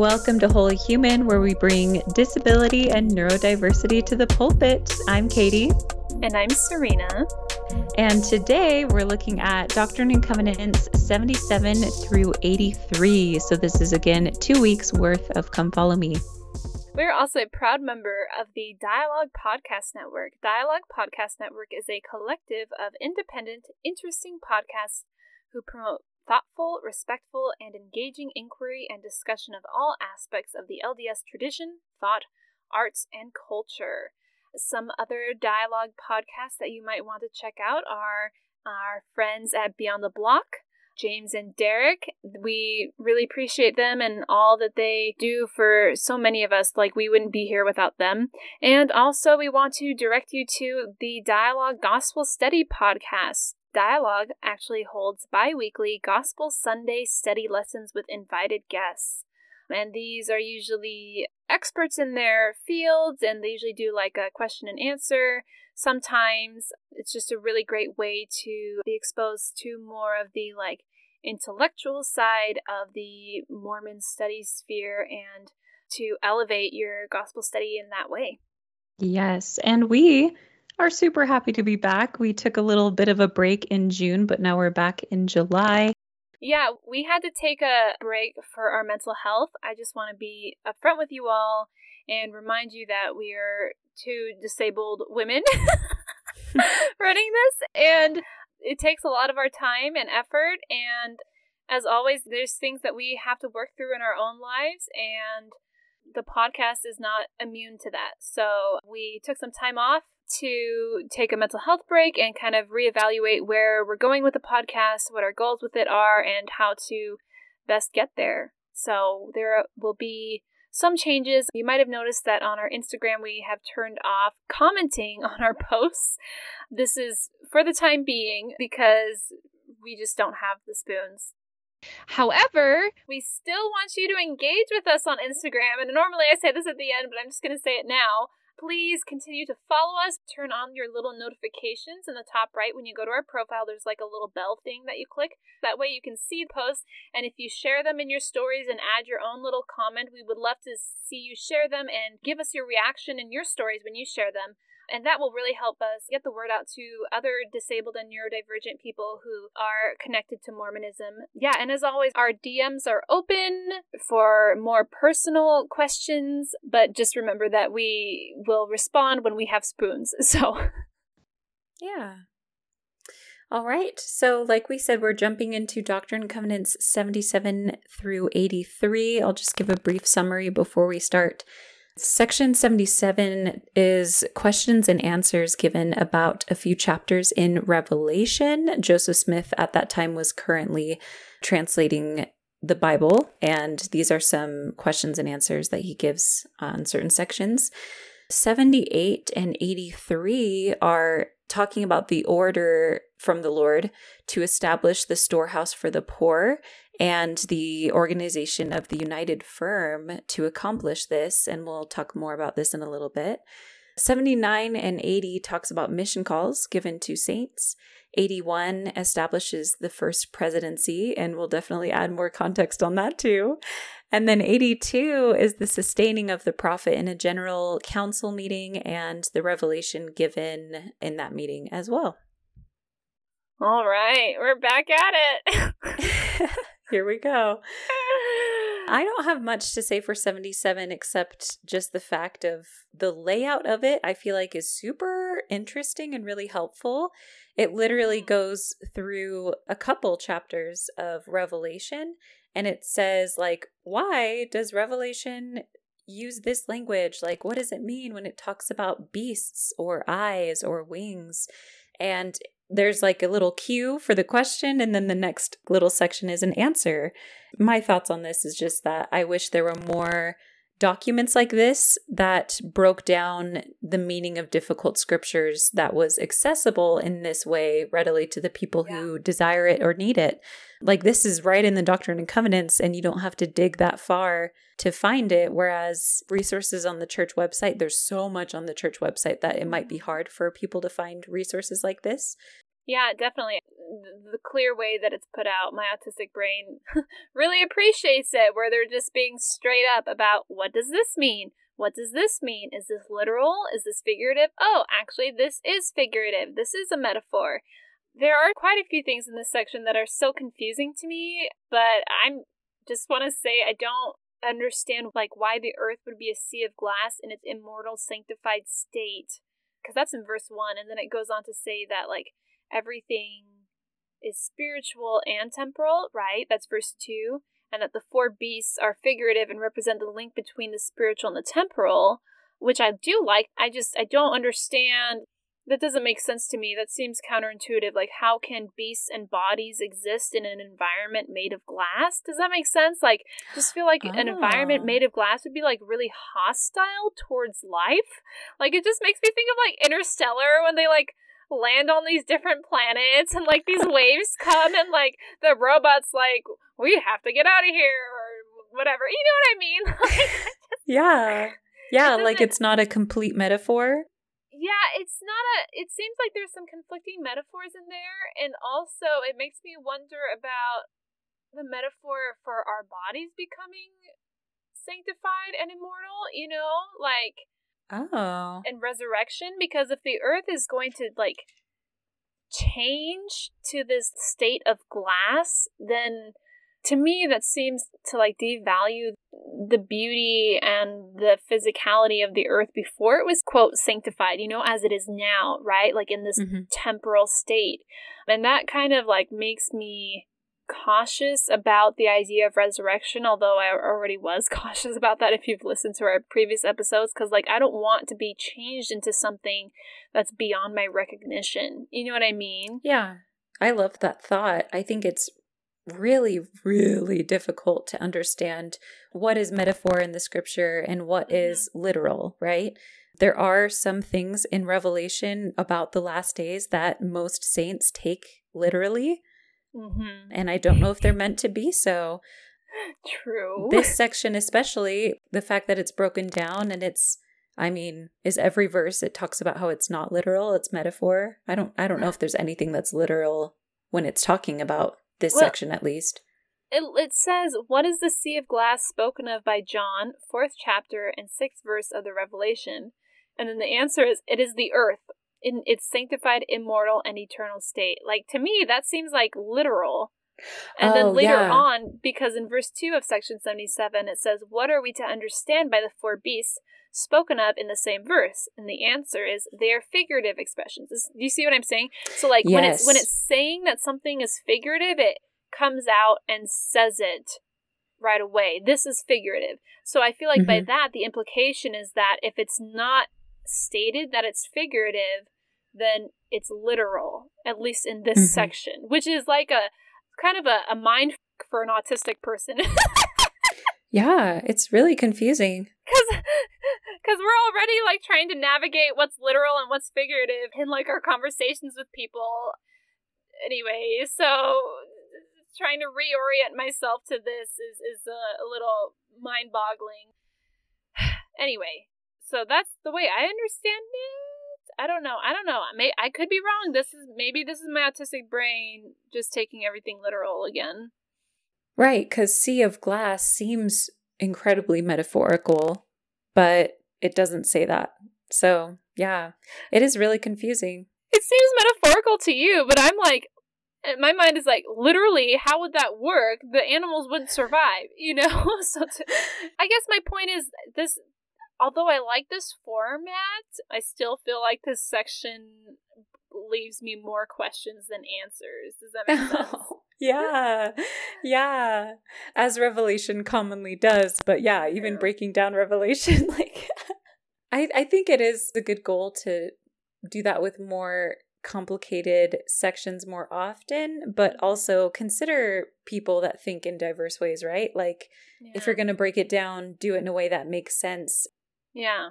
Welcome to Wholy Human, where we bring disability and neurodiversity to the pulpit. I'm Katie. And I'm Serena. And today we're looking at Doctrine and Covenants 77 through 83. So this is again two weeks worth of Come Follow Me. We're also a proud member of the Dialogue Podcast Network. Dialogue Podcast Network is a collective of independent, interesting podcasts who promote thoughtful, respectful, and engaging inquiry and discussion of all aspects of the LDS tradition, thought, arts, and culture. Some other dialogue podcasts that you might want to check out are our friends at Beyond the Block, James and Derek. We really appreciate them and all that they do for so many of us. Like, we wouldn't be here without them. And also, we want to direct you to the Dialogue Gospel Study podcast. Dialogue actually holds bi weekly Gospel Sunday study lessons with invited guests. And these are usually experts in their fields, and they usually do like a question and answer. Sometimes it's just a really great way to be exposed to more of the like intellectual side of the Mormon study sphere and to elevate your gospel study in that way. Yes, and we are super happy to be back. We took a little bit of a break in June, but now we're back in July. Yeah, we had to take a break for our mental health. I just want to be upfront with you all and remind you that we are two disabled women running this, and it takes a lot of our time and effort. And as always, there's things that we have to work through in our own lives, and the podcast is not immune to that. So we took some time off to take a mental health break and kind of reevaluate where we're going with the podcast, what our goals with it are, and how to best get there. So there will be some changes. You might have noticed that on our Instagram we have turned off commenting on our posts. This is for the time being because we just don't have the spoons. However, we still want you to engage with us on Instagram. And normally I say this at the end, but I'm just going to say it now. Please continue to follow us. Turn on your little notifications in the top right when you go to our profile. There's like a little bell thing that you click. That way you can see posts. And if you share them in your stories and add your own little comment, we would love to see you share them and give us your reaction in your stories when you share them and that will really help us get the word out to other disabled and neurodivergent people who are connected to Mormonism. Yeah, and as always, our DMs are open for more personal questions, but just remember that we will respond when we have spoons. So, yeah. All right. So, like we said, we're jumping into Doctrine and Covenants 77 through 83. I'll just give a brief summary before we start. Section 77 is questions and answers given about a few chapters in Revelation. Joseph Smith at that time was currently translating the Bible, and these are some questions and answers that he gives on certain sections. 78 and 83 are talking about the order from the Lord to establish the storehouse for the poor and the organization of the United Firm to accomplish this. And we'll talk more about this in a little bit. 79 and 80 talks about mission calls given to saints. 81 establishes the first presidency, and we'll definitely add more context on that too. And then 82 is the sustaining of the prophet in a general council meeting and the revelation given in that meeting as well. All right, we're back at it. Here we go. I don't have much to say for 77 except just the fact of the layout of it, I feel like is super interesting and really helpful. It literally goes through a couple chapters of Revelation and it says, like, why does Revelation use this language? Like, what does it mean when it talks about beasts or eyes or wings? And there's like a little cue for the question, and then the next little section is an answer. My thoughts on this is just that I wish there were more documents like this that broke down the meaning of difficult scriptures that was accessible in this way readily to the people yeah. who desire it or need it. Like this is right in the Doctrine and Covenants, and you don't have to dig that far to find it. Whereas resources on the church website, there's so much on the church website that it might be hard for people to find resources like this. Yeah, definitely. the clear way that it's put out, my autistic brain really appreciates it, where they're just being straight up about what does this mean? What does this mean? Is this literal? Is this figurative? Oh, actually, this is figurative. This is a metaphor. There are quite a few things in this section that are so confusing to me, but I'm just want to say I don't understand like why the earth would be a sea of glass in its immortal sanctified state because that's in verse 1 and then it goes on to say that like everything is spiritual and temporal right that's verse 2 and that the four beasts are figurative and represent the link between the spiritual and the temporal, which I do like. I just I don't understand that doesn't make sense to me. That seems counterintuitive. Like, how can beasts and bodies exist in an environment made of glass? Does that make sense? Like, just feel like oh. an environment ah. made of glass would be like really hostile towards life. Like, it just makes me think of like Interstellar when they like land on these different planets and like these waves come and like the robots like we have to get out of here or whatever. You know what i mean? Yeah. Yeah it like it's not a complete metaphor? Yeah it's not a it seems like there's some conflicting metaphors in there and also it makes me wonder about the metaphor for our bodies becoming sanctified and immortal you know? Like Oh. And resurrection because if the earth is going to like change to this state of glass, then to me that seems to like devalue the beauty and the physicality of the earth before it was quote sanctified you know as it is now right like in this mm-hmm. temporal state and that kind of like makes me cautious about the idea of resurrection, although I already was cautious about that if you've listened to our previous episodes, because, like, I don't want to be changed into something that's beyond my recognition. You know what I mean? Yeah. I love that thought. I think it's really, really difficult to understand what is metaphor in the scripture and what mm-hmm. is literal, right? There are some things in Revelation about the last days that most saints take literally Mm-hmm. And I don't know if they're meant to be so. True. This section, especially the fact that it's broken down and it's, I mean, is every verse it talks about how it's not literal, it's metaphor. I don't, I don't know if there's anything that's literal when it's talking about this well, section at least. It, it says, What is the sea of glass spoken of by John, fourth chapter and sixth verse of the Revelation? And then the answer is, It is the earth, in its sanctified, immortal, and eternal state. Like to me, that seems like literal. And oh, then later yeah. on, because in verse 2 of section 77, it says, What are we to understand by the four beasts spoken of in the same verse? And the answer is they are figurative expressions. do you see what I'm saying? So like yes. when it's when it's saying that something is figurative, it comes out and says it right away. This is figurative. So I feel like mm-hmm. by that the implication is that if it's not stated that it's figurative, then it's literal, at least in this mm-hmm. section, which is like a kind of a, a mind for an autistic person. yeah, it's really confusing. Because because we're already like trying to navigate what's literal and what's figurative in like our conversations with people. Anyway, so trying to reorient myself to this is is a, a little mind boggling. anyway, so that's the way I understand it. I don't know. I don't know. I may I could be wrong. This is maybe this is my autistic brain just taking everything literal again. Right, cuz Sea of Glass seems incredibly metaphorical, but it doesn't say that. So, yeah. It is really confusing. It seems metaphorical to you, but I'm like eh, my mind is like literally how would that work the animals wouldn't survive you know so to, i guess my point is this although I like this format, I still feel like this section leaves me more questions than answers. Does that make sense? Oh, yeah. Yeah. As Revelation commonly does, but yeah, even breaking down Revelation like I I think it is a good goal to do that with more complicated sections more often, but mm-hmm. also consider people that think in diverse ways, right? Like yeah. if you're going to break it down, do it in a way that makes sense yeah.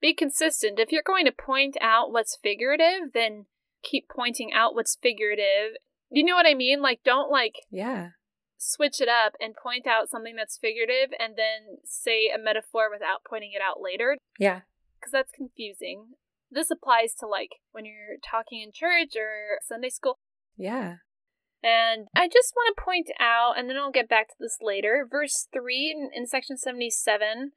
Be consistent. If you're going to point out what's figurative, then keep pointing out what's figurative. You know what I mean? Like, don't like. Yeah. Switch it up and point out something that's figurative and then say a metaphor without pointing it out later. Yeah. Because that's confusing. This applies to like when you're talking in church or Sunday school. Yeah. And I just want to point out, and then I'll get back to this later, verse 3 in, in section 77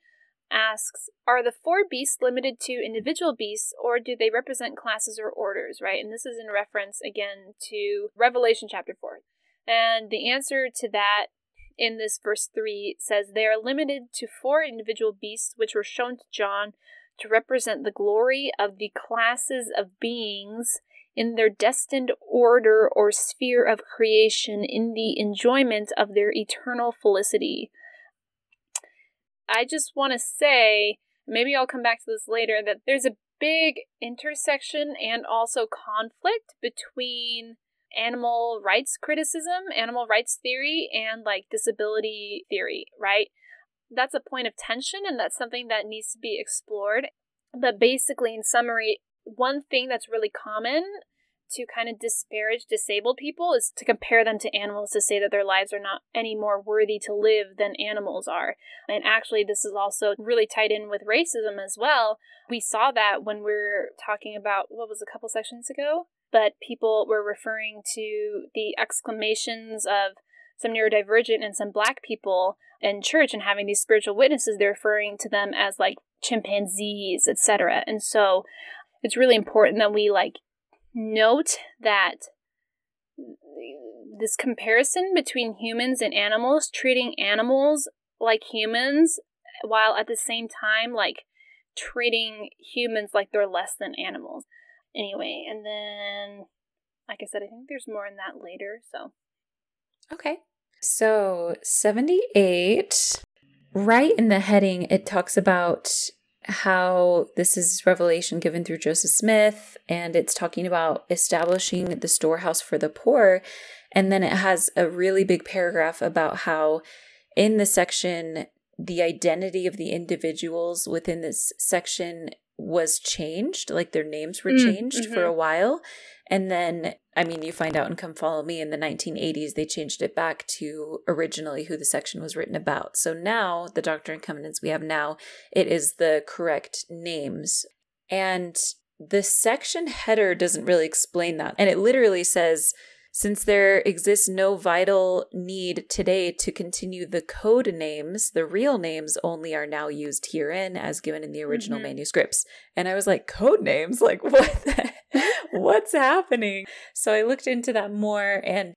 asks Are the four beasts limited to individual beasts, or do they represent classes or orders, right? And this is in reference again to Revelation chapter 4. And the answer to that in this verse 3 says they are limited to four individual beasts which were shown to John to represent the glory of the classes of beings in their destined order or sphere of creation in the enjoyment of their eternal felicity. I just want to say, maybe I'll come back to this later, that there's a big intersection and also conflict between animal rights criticism, animal rights theory, and like disability theory, right? That's a point of tension and that's something that needs to be explored. But basically, in summary, one thing that's really common to kind of disparage disabled people is to compare them to animals to say that their lives are not any more worthy to live than animals are. And actually, this is also really tied in with racism as well. We saw that when we are talking about what was a couple sections ago, but people were referring to the exclamations of some neurodivergent and some black people in church and having these spiritual witnesses, they're referring to them as like chimpanzees, etc. And so it's really important that we like note that this comparison between humans and animals, treating animals like humans while at the same time like treating humans like they're less than animals. Anyway, and then like I said, I think there's more in that later, so Okay. So, 78 right in the heading it talks about how this is revelation given through Joseph Smith, and it's talking about establishing the storehouse for the poor. And then it has a really big paragraph about how, in the section, the identity of the individuals within this section was changed, like their names were mm, changed mm-hmm. for a while. And then, I mean, you find out and Come Follow Me in the 1980s, they changed it back to originally who the section was written about. So now, the Doctrine and Covenants we have now, it is the correct names. And the section header doesn't really explain that. And it literally says, since there exists no vital need today to continue the code names, the real names only are now used herein as given in the original mm-hmm. manuscripts. And I was like, code names? Like, what the, what's happening? So I looked into that more and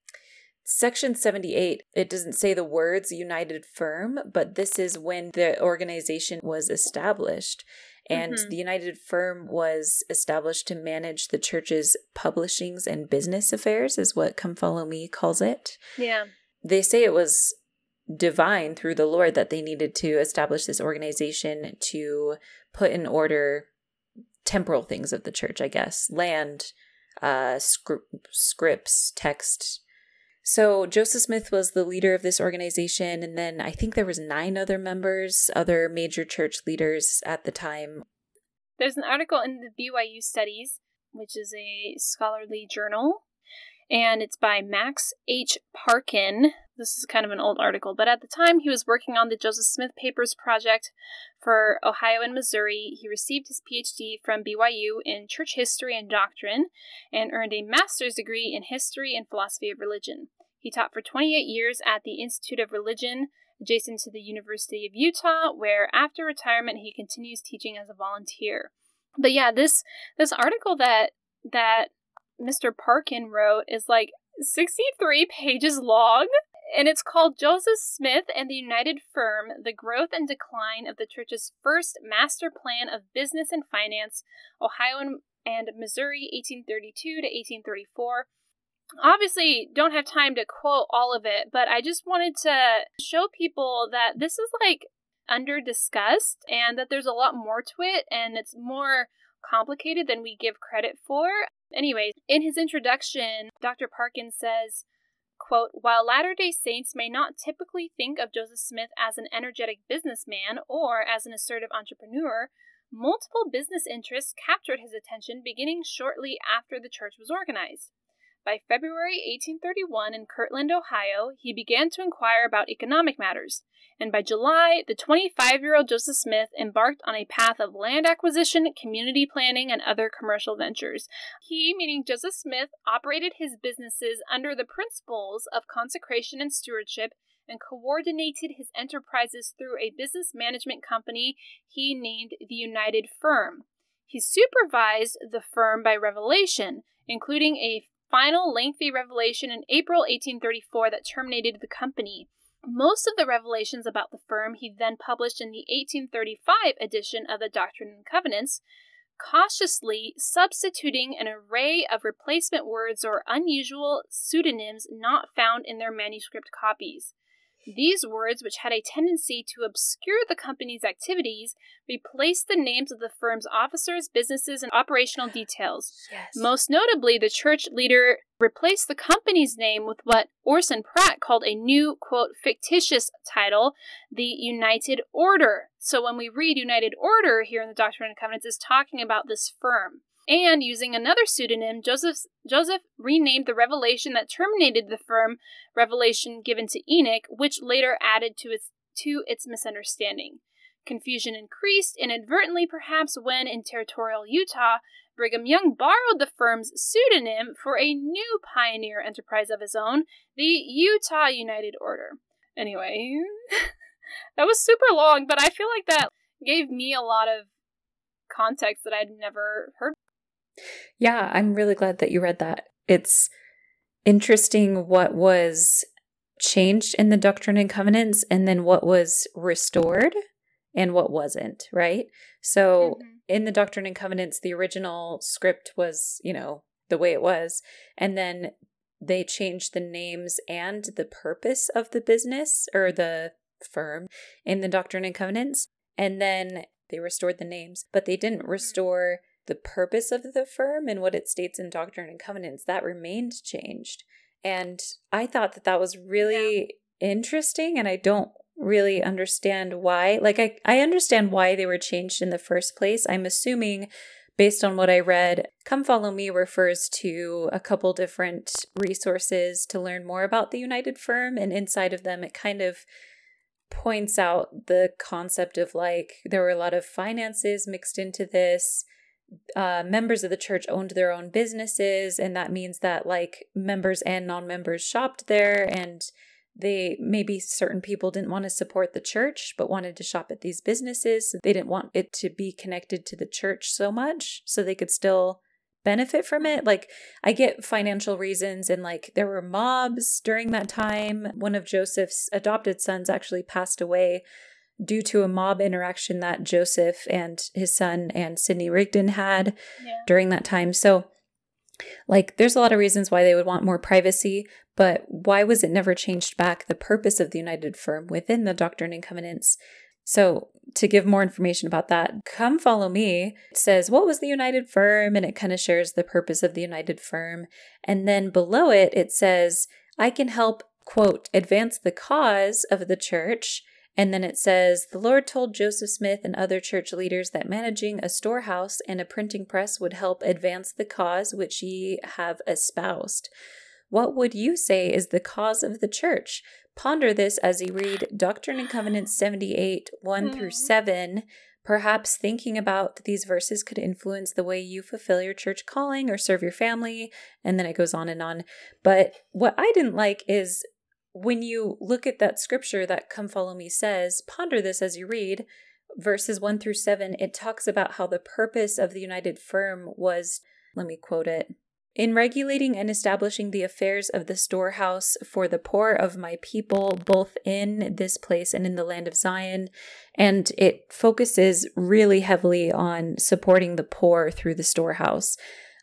Section 78, it doesn't say the words United Firm, but this is when the organization was established. And mm-hmm. the United Firm was established to manage the church's publishings and business affairs, is what Come Follow Me calls it. Yeah. They say it was divine through the Lord that they needed to establish this organization to put in order temporal things of the church, I guess land, uh, scripts, text, so Joseph Smith was the leader of this organization, and then I think there was nine other members, other major church leaders at the time. There's an article in the BYU Studies, which is a scholarly journal, and it's by Max H. Parkin. This is kind of an old article, but at the time he was working on the Joseph Smith Papers project for Ohio and Missouri. He received his PhD from BYU in church history and doctrine and earned a master's degree in history and philosophy of religion. He taught for 28 years at the Institute of Religion, adjacent to the University of Utah, where after retirement he continues teaching as a volunteer. But yeah, this this article that that Mr. Parkin wrote is like 63 pages long, and it's called Joseph Smith and the United Firm The Growth and Decline of the Church's First Master Plan of Business and Finance, Ohio and Missouri, 1832 to 1834. Obviously, don't have time to quote all of it, but I just wanted to show people that this is like under discussed and that there's a lot more to it and it's more complicated than we give credit for. Anyway, in his introduction, Dr. Parkin says, quote, While Latter day Saints may not typically think of Joseph Smith as an energetic businessman or as an assertive entrepreneur, multiple business interests captured his attention beginning shortly after the church was organized. By February 1831, in Kirtland, Ohio, he began to inquire about economic matters, and by July, the 25 year old Joseph Smith embarked on a path of land acquisition, community planning, and other commercial ventures. He, meaning Joseph Smith, operated his businesses under the principles of consecration and stewardship and coordinated his enterprises through a business management company he named the United Firm. He supervised the firm by revelation, including a final lengthy revelation in April 1834 that terminated the company. Most of the revelations about the firm he then published in the 1835 edition of the Doctrine and Covenants, cautiously substituting an array of replacement words or unusual pseudonyms not found in their manuscript copies. These words, which had a tendency to obscure the company's activities, replaced the names of the firm's officers, businesses, and operational details. Yes. Most notably, the church leader replaced the company's name with what Orson Pratt called a new, quote, fictitious title, the United Order. So when we read United Order here in the Doctrine and Covenants, is talking about this firm and using another pseudonym, Joseph, Joseph renamed the revelation that terminated the firm revelation given to Enoch, which later added to its to its misunderstanding. Confusion increased inadvertently, perhaps, when in territorial Utah, Brigham Young borrowed the firm's pseudonym for a new pioneer enterprise of his own, the Utah United Order. Anyway, that was super long, but I feel like that gave me a lot of context that I'd never heard yeah, I'm really glad that you read that. It's interesting what was changed in the Doctrine and Covenants and then what was restored and what wasn't, right? So mm-hmm. in the Doctrine and Covenants, the original script was, you know, the way it was. And then they changed the names and the purpose of the business or the firm in the Doctrine and Covenants. And then they restored the names, but they didn't mm-hmm. restore the purpose of the firm and what it states in Doctrine and Covenants, that remained changed. And I thought that that was really yeah. interesting, and I don't really understand why. Like, I, I understand why they were changed in the first place. I'm assuming, based on what I read, Come Follow Me refers to a couple different resources to learn more about the United Firm, and inside of them, it kind of points out the concept of like there were a lot of finances mixed into this uh, members of the church owned their own businesses, and that means that like members and non members shopped there, and they maybe certain people didn't want to support the church but wanted to shop at these businesses. They didn't want it to be connected to the church so much, so they could still benefit from it. Like, I get financial reasons, and like there were mobs during that time. One of Joseph's adopted sons actually passed away due to a mob interaction that Joseph and his son and Sidney Rigdon had yeah. during that time. So, like, there's a lot of reasons why they would want more privacy, but why was it never changed back the purpose of the United Firm within the Doctrine and Covenants? So, to give more information about that, Come Follow Me says, What was the United Firm? And it kind of shares the purpose of the United Firm. And then below it, it says, I can help, quote, advance the cause of the church and then it says The Lord told Joseph Smith and other church leaders that managing a storehouse and a printing press would help advance the cause which ye have espoused. What would you say is the cause of the church? Ponder this as you read Doctrine and Covenants 78 1 through hmm. 7. Perhaps thinking about these verses could influence the way you fulfill your church calling or serve your family. And then it goes on and on. But what I didn't like is when you look at that scripture that come follow me says, ponder this as you read verses 1 through 7. It talks about how the purpose of the United Firm was, let me quote it. In regulating and establishing the affairs of the storehouse for the poor of my people, both in this place and in the land of Zion. And it focuses really heavily on supporting the poor through the storehouse.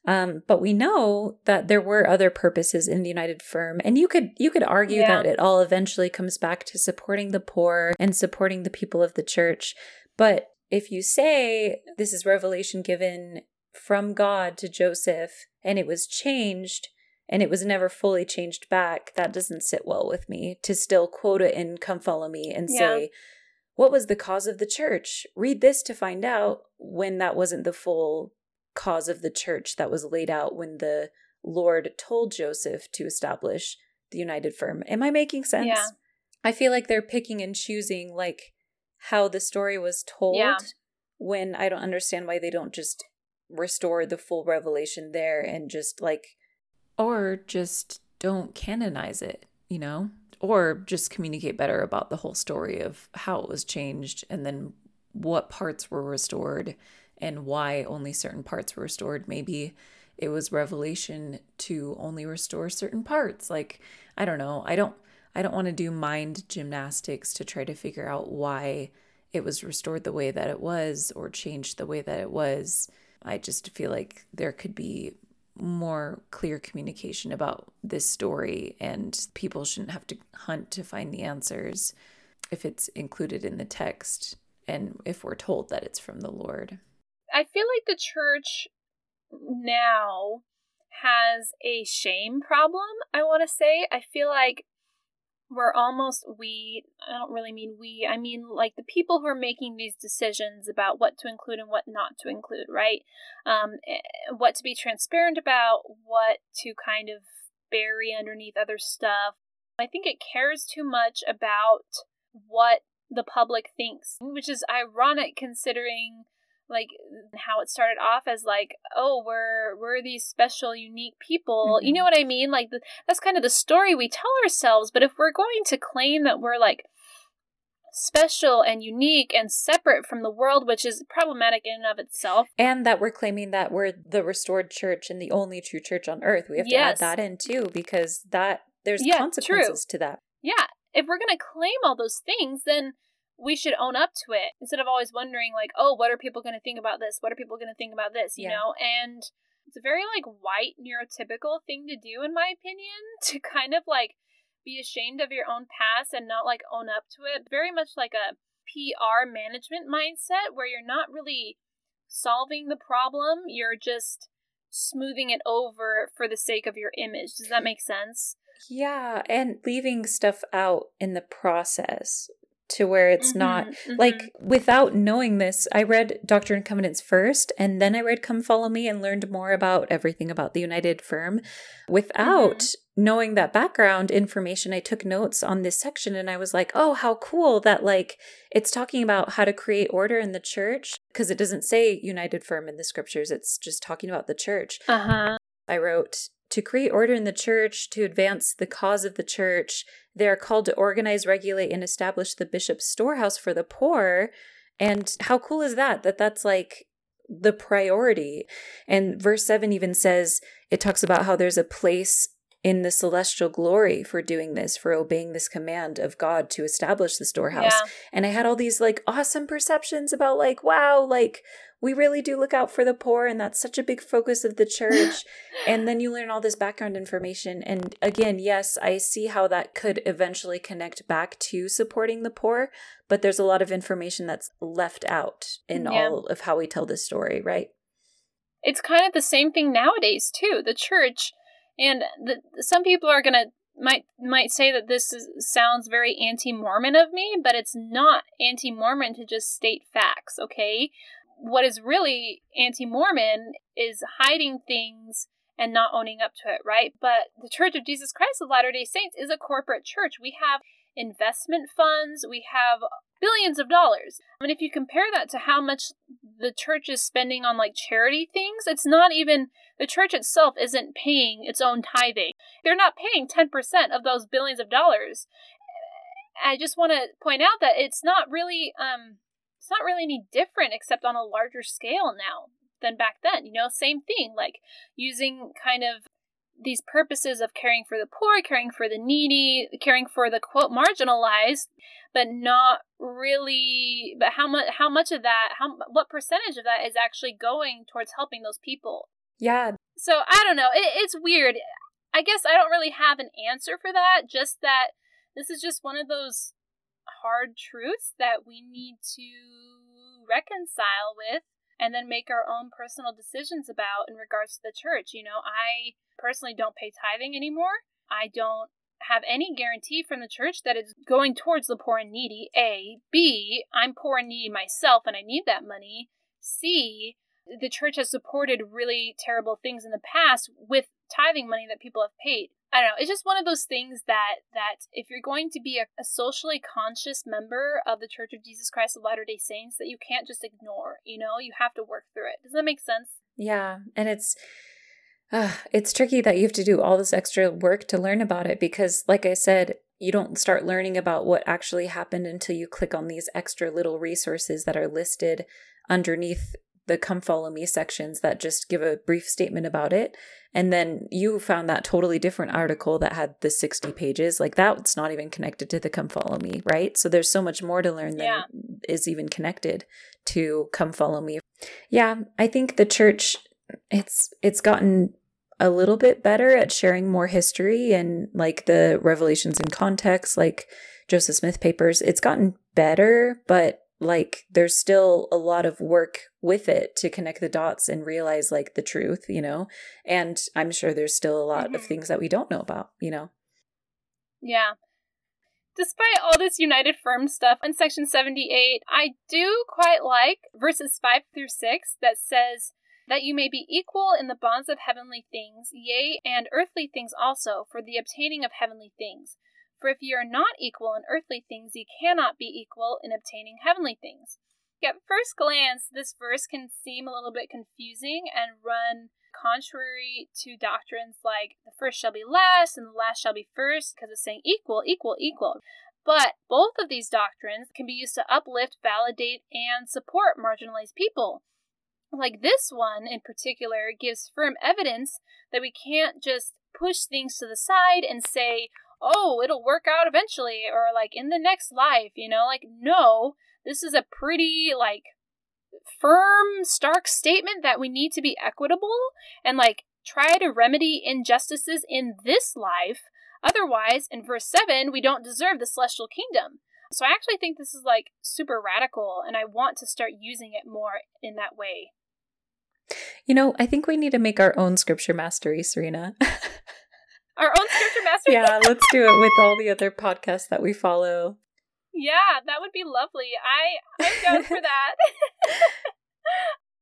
Um, but we know that there were other purposes in the United Firm, and you could you could argue yeah. that it all eventually comes back to supporting the poor and supporting the people of the church. But if you say this is revelation given from God to Joseph and it was changed and it was never fully changed back, that doesn't sit well with me to still quote it in Come Follow Me and yeah. say, What was the cause of the church? Read this to find out when that wasn't the full cause of the church that was laid out when the Lord told Joseph to establish the United Firm. Am I making sense? Yeah. I feel like they're picking and choosing like how the story was told Yeah. when I don't understand why they don't just restore the full revelation there and just like or just don't canonize it, you know? Or just communicate better about the whole story of how it was changed and then what parts were restored and why only certain parts were restored. Maybe it was revelation to only restore certain parts. Like, I don't know. I don't I don't want to do mind gymnastics to try to figure out why it was restored the way that it was or changed the way that it was. I just feel like there could be more clear communication about this story and people shouldn't have to hunt to find the answers if it's included in the text and if we're told that it's from the Lord. I feel like the church now has a shame problem, I want to say. I feel like we're almost we I don't really mean we. I mean like the people who are making these decisions about what to include and what not to include, right? Um eh, what to be transparent about, what to kind of bury underneath other stuff. I think it cares too much about what the public thinks, which is ironic considering like how it started off as like oh we're we're these special unique people you know mm-hmm. what i mean like the, that's kind of the story we tell ourselves but if we're going to claim that we're like special and unique and separate from the world which is problematic in and of itself And that we're claiming that we're the restored church and the only true church on earth. We have to Yes. add that in too because that there's Yeah, consequences to that. yeah if we're going to claim all those things then we should own up to it instead of always wondering like oh what are people going to think about this? What are people going to think about this? You Yeah. know? And it's a very like white neurotypical thing to do in my opinion to kind of like be ashamed of your own past and not like own up to it. Very much like a pr management mindset where you're not really solving the problem you're just smoothing it over for the sake of your image. Does that make sense? Yeah, and leaving stuff out in the process to where it's not Mhm, mhm. like without knowing this, I read Doctrine and Covenants first, and then I read Come Follow Me and learned more about everything about the United Firm. Without knowing that background information, I took notes on this section and I was like, oh, how cool that like it's talking about how to create order in the church because it doesn't say United Firm in the scriptures, it's just talking about the church. uh-huh I wrote, to create order in the church, to advance the cause of the church, they are called to organize, regulate, and establish the bishop's storehouse for the poor. And how cool is that? That that's like the priority. And verse 7 even says, it talks about how there's a place in the celestial glory for doing this, for obeying this command of God to establish the storehouse. yeah And I had all these like awesome perceptions about like, wow, like we really do look out for the poor and that's such a big focus of the church. and then you learn all this background information. And again, yes, I see how that could eventually connect back to supporting the poor, but there's a lot of information that's left out in Yeah. all of how we tell this story, right? it's kind of the same thing nowadays too the church and the, some people are gonna might might say that this is, sounds very anti-mormon of me but it's not anti-mormon to just state facts okay? What is really anti-mormon is hiding things and not owning up to it right? But the church of jesus christ of latter day saints is a corporate church. We have investment funds. We have billions of dollars. I mean, if you compare that to how much the church is spending on like charity things, it's not even the church itself isn't paying its own tithing. They're not paying 10% of those billions of dollars. I just want to point out that it's not really um it's not really any different except on a larger scale now than back then. You know, same thing like using kind of these purposes of caring for the poor, caring for the needy, caring for the quote marginalized, but not really but how much how much of that how what percentage of that is actually going towards helping those people? Yeah. so i don't know. It, it's weird. I guess i don't really have an answer for that just that this is just one of those hard truths that we need to reconcile with and then make our own personal decisions about in regards to the church. You know i personally don't pay tithing anymore. I don't have any guarantee from the church that it's going towards the poor and needy. A. B. I'm poor and needy myself and I need that money. C. the church has supported really terrible things in the past with tithing money that people have paid. I don't know. It's just one of those things that that if you're going to be a, a socially conscious member of the Church of Jesus Christ of Latter Day Saints, that you can't just ignore. You know, you have to work through it. Does that make sense? Yeah, and it's uh, it's tricky that you have to do all this extra work to learn about it because, like I said, you don't start learning about what actually happened until you click on these extra little resources that are listed underneath the come follow me sections that just give a brief statement about it. And then you found that totally different article that had the 60 pages. Like that's not even connected to the come follow me right? So there's so much more to learn than is even connected to come follow me. Yeah i think the church it's it's gotten a little bit better at sharing more history and like the revelations in context like joseph smith papers it's gotten better but like there's still a lot of work with it to connect the dots and realize like the truth, you know? And I'm sure there's still a lot mm-hmm. of things that we don't know about, you know? Yeah. Despite all this United Firm stuff in section 78, I do quite like verses 5 through 6 that says, that you may be equal in the bonds of heavenly things, yea, and earthly things also, for the obtaining of heavenly things. For if ye are not equal in earthly things, ye cannot be equal in obtaining heavenly things. At first glance, this verse can seem a little bit confusing and run contrary to doctrines like the first shall be last and the last shall be first, because it's saying equal, equal, equal. But both of these doctrines can be used to uplift, validate, and support marginalized people. Like this one in particular gives firm evidence that we can't just push things to the side and say, oh, it'll work out eventually or like in the next life, you know? Like, no, this is a pretty, like, firm, stark statement that we need to be equitable and like try to remedy injustices in this life. Otherwise, in verse 7, we don't deserve the celestial kingdom. So I actually think this is like super radical and I want to start using it more in that way. You know, I think we need to make our own scripture mastery, Serena. Our own scripture mastery? yeah, let's do it with all the other podcasts that we follow. Yeah, that would be lovely. I I'm down for that.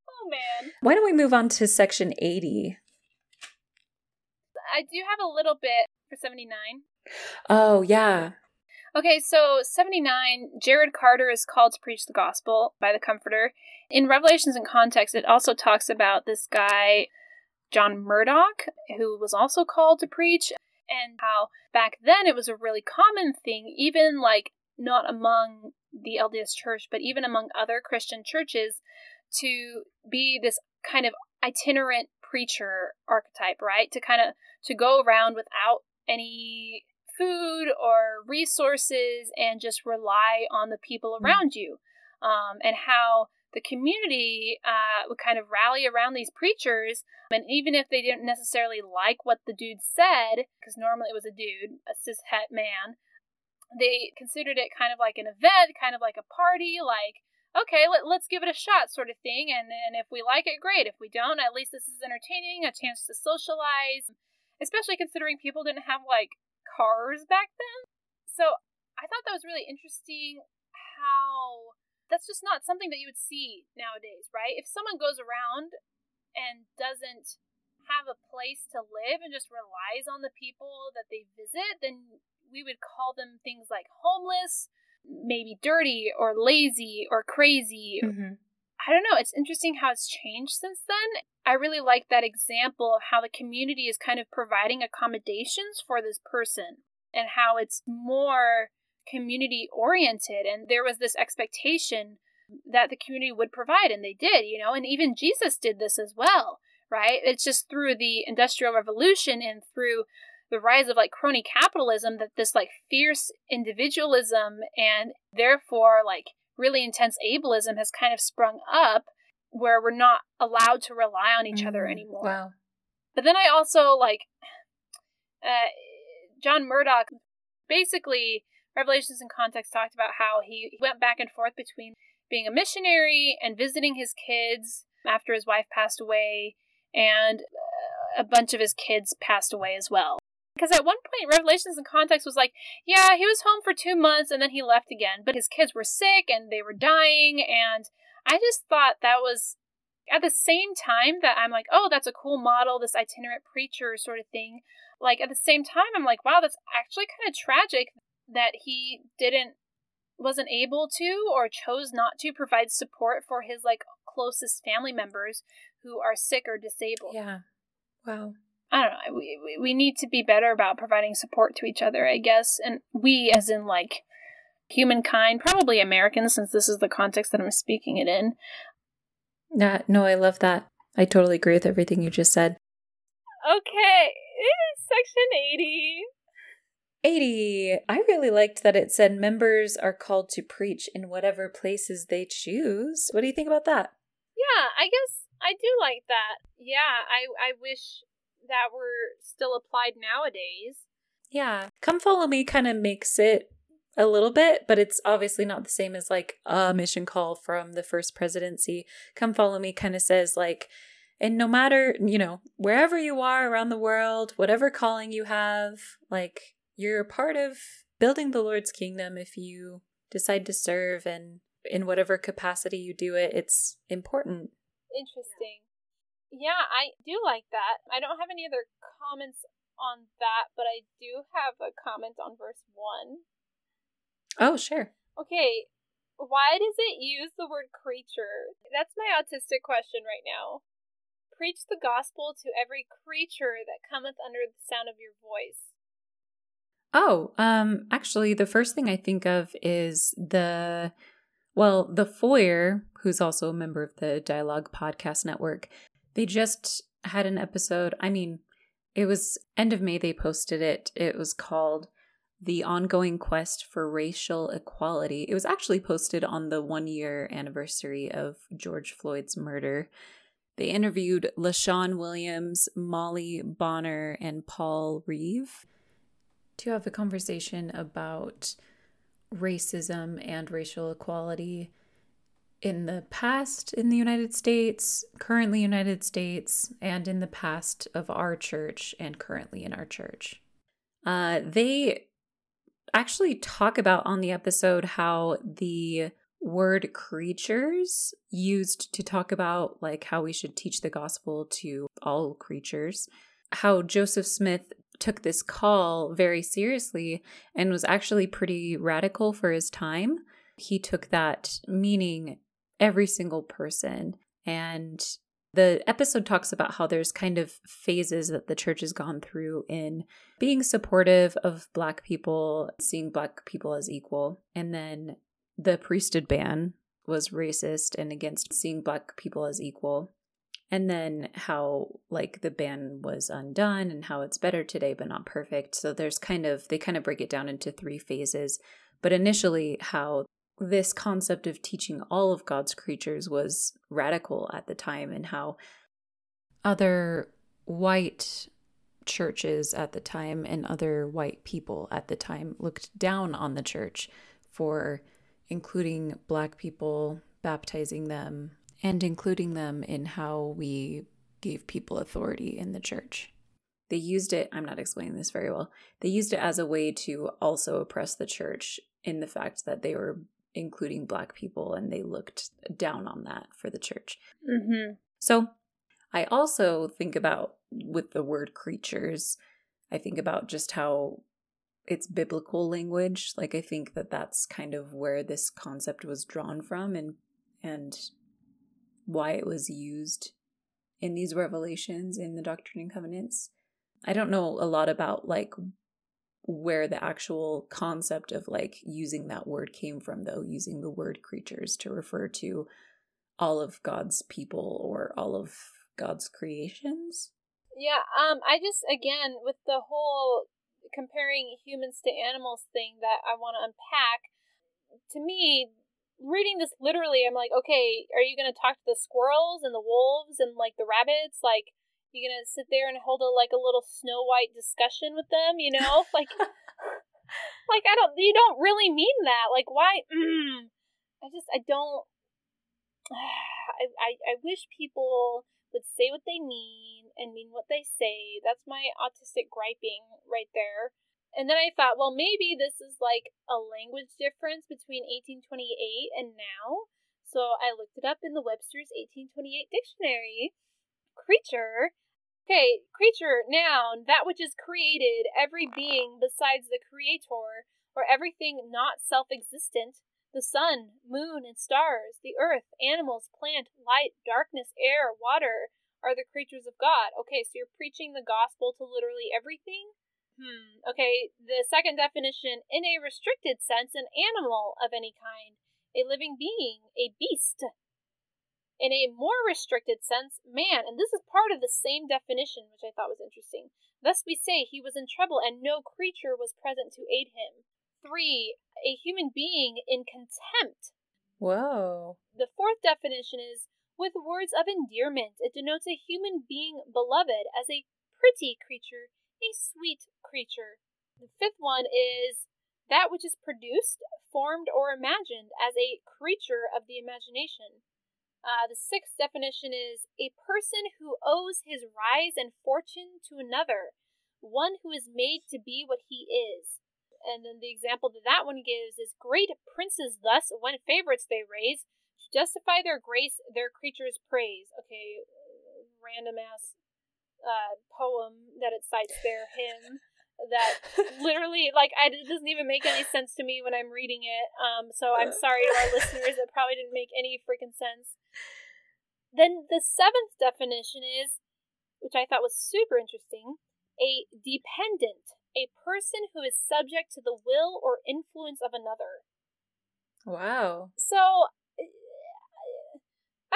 oh man. Why don't we move on to section 80? I do have a little bit for 79. Oh, yeah. Okay, so 79, Jared Carter is called to preach the gospel by the Comforter. In Revelations in Context, it also talks about this guy John Murdock, who was also called to preach, and how back then it was a really common thing, even like not among the LDS church, but even among other Christian churches, to be this kind of itinerant preacher archetype, right? To kind of to go around without any food or resources and just rely on the people hmm. around you. Um, and how the community uh, would kind of rally around these preachers. And even if they didn't necessarily like what the dude said, because normally it was a dude, a cis het man, they considered it kind of like an event, kind of like a party, like, okay, let, let's give it a shot sort of thing. And, and if we like it, great. If we don't, at least this is entertaining, a chance to socialize, especially considering people didn't have like cars back then. So I thought that was really interesting how that's just not something that you would see nowadays, right? If someone goes around and doesn't have a place to live and just relies on the people that they visit, then we would call them things like homeless, maybe dirty or lazy or crazy. Mm-hmm. I don't know. It's interesting how it's changed since then. I really like that example of how the community is kind of providing accommodations for this person and how it's more community oriented and there was this expectation that the community would provide and they did you know and even jesus did this as well right it's just through the industrial revolution and through the rise of like crony capitalism that this like fierce individualism and therefore like really intense ableism has kind of sprung up where we're not allowed to rely on each mm, other anymore wow but then i also like uh, john murdock basically Revelations in Context talked about how he went back and forth between being a missionary and visiting his kids after his wife passed away, and uh, a bunch of his kids passed away as well. Because at one point, Revelations in Context was like, yeah, he was home for two months and then he left again, but his kids were sick and they were dying, and I just thought that was At the same time that I'm like, oh, that's a cool model, this itinerant preacher sort of thing. Like at the same time, I'm like, wow, that's actually kind of tragic that he didn't wasn't able to or chose not to provide support for his like closest family members who are sick or disabled. Yeah. Wow. I don't know. We, we, we need to be better about providing support to each other, I guess. And we, as in like humankind, probably Americans, since this is the context that I'm speaking it in. Yeah, no, I love that. I totally agree with everything you just said. Okay, section 80. 80. I really liked that it said members are called to preach in whatever places they choose. What do you think about that? Yeah, I guess I do like that. Yeah, I I wish that were still applied nowadays. Yeah. Come Follow Me kind of makes it a little bit, but it's obviously not the same as like a mission call from the first presidency. Come Follow Me kind of says like, and no matter, you know, wherever you are around the world, whatever calling you have, like you're part of building the Lord's kingdom if you decide to serve and in whatever capacity you do it, it's important. Interesting. Yeah, I do like that. I don't have any other comments on that, but I do have a comment on verse 1. Oh, sure. Okay, why does it use the word creature? That's my autistic question right now. Preach the gospel to every creature that cometh under the sound of your voice. Oh, um actually the first thing I think of is the well, the Foyer, who's also a member of the Dialogue Podcast Network, they just had an episode. I mean, it was end of May they posted it. It was called The Ongoing Quest for Racial Equality. It was actually posted on the one year anniversary of George Floyd's murder. They interviewed LaShawn Williams, Mauli Bonner, and Paul Reeve to have a conversation about racism and racial equality in the past in the United States, currently United States, and in the past of our church and currently in our church. Uh, they actually talk about on the episode how the word creatures used to talk about like how we should teach the gospel to all creatures how joseph smith took this call very seriously and was actually pretty radical for his time he took that meaning every single person. And the episode talks about how there's kind of phases that the church has gone through in being supportive of Black people, seeing Black people as equal. And then the priesthood ban was racist and against seeing Black people as equal. And then how, like, the ban was undone and how it's better today, but not perfect. So there's kind of, they kind of break it down into three phases. But initially, how this concept of teaching all of God's creatures was radical at the time, and how other white churches at the time and other white people at the time looked down on the church for including black people, baptizing them, and including them in how we gave people authority in the church. They used it, I'm not explaining this very well, they used it as a way to also oppress the church in the fact that they were including black people and they looked down on that for the church. Mm-hmm. so i also think about with the word creatures i think about just how it's biblical language. Like i think that that's kind of where this concept was drawn from and and why it was used in these revelations in the doctrine and covenants. I don't know a lot about like where the actual concept of like using that word came from though using the word creatures to refer to all of god's people or all of god's creations? Yeah um i just again with the whole comparing humans to animals thing that i want to unpack to me reading this literally i'm like okay are you going to talk to the squirrels and the wolves and like the rabbits? Like you gonna sit there and hold a like a little Snow White discussion with them? You know, like, like I don't. You don't really mean that. Like, why? Mm, I just I don't. I, I I wish people would say what they mean and mean what they say. That's my autistic griping right there. And then I thought, well, maybe this is like a language difference between 1828 and now. So I looked it up in the Webster's 1828 dictionary. Creature. Okay, creature, noun, that which is created, every being besides the creator, or everything not self existent, the sun, moon, and stars, the earth, animals, plant, light, darkness, air, water, are the creatures of God. Okay, so you're preaching the gospel to literally everything? Hmm. Okay, the second definition in a restricted sense, an animal of any kind, a living being, a beast. In a more restricted sense, man, and this is part of the same definition, which I thought was interesting. Thus we say he was in trouble and no creature was present to aid him. Three, a human being in contempt. Whoa. The fourth definition is with words of endearment. It denotes a human being beloved as a pretty creature a sweet creature. The fifth one is that which is produced, formed, or imagined as a creature of the imagination. Uh, the sixth definition is a person who owes his rise and fortune to another, one who is made to be what he is. And then the example that that one gives is great princes thus, when favorites they raise, to justify their grace, their creatures praise. Okay, random ass uh, poem that it cites there, hymn, that literally, like, I, it doesn't even make any sense to me when I'm reading it. Um, so I'm sorry to our listeners, it probably didn't make any freaking sense. Then the seventh definition is, which I thought was super interesting, a dependent, a person who is subject to the will or influence of another. Wow. So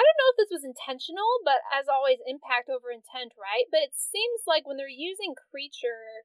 I don't know if this was intentional, but as always, impact over intent, right? But it seems like when they're using creature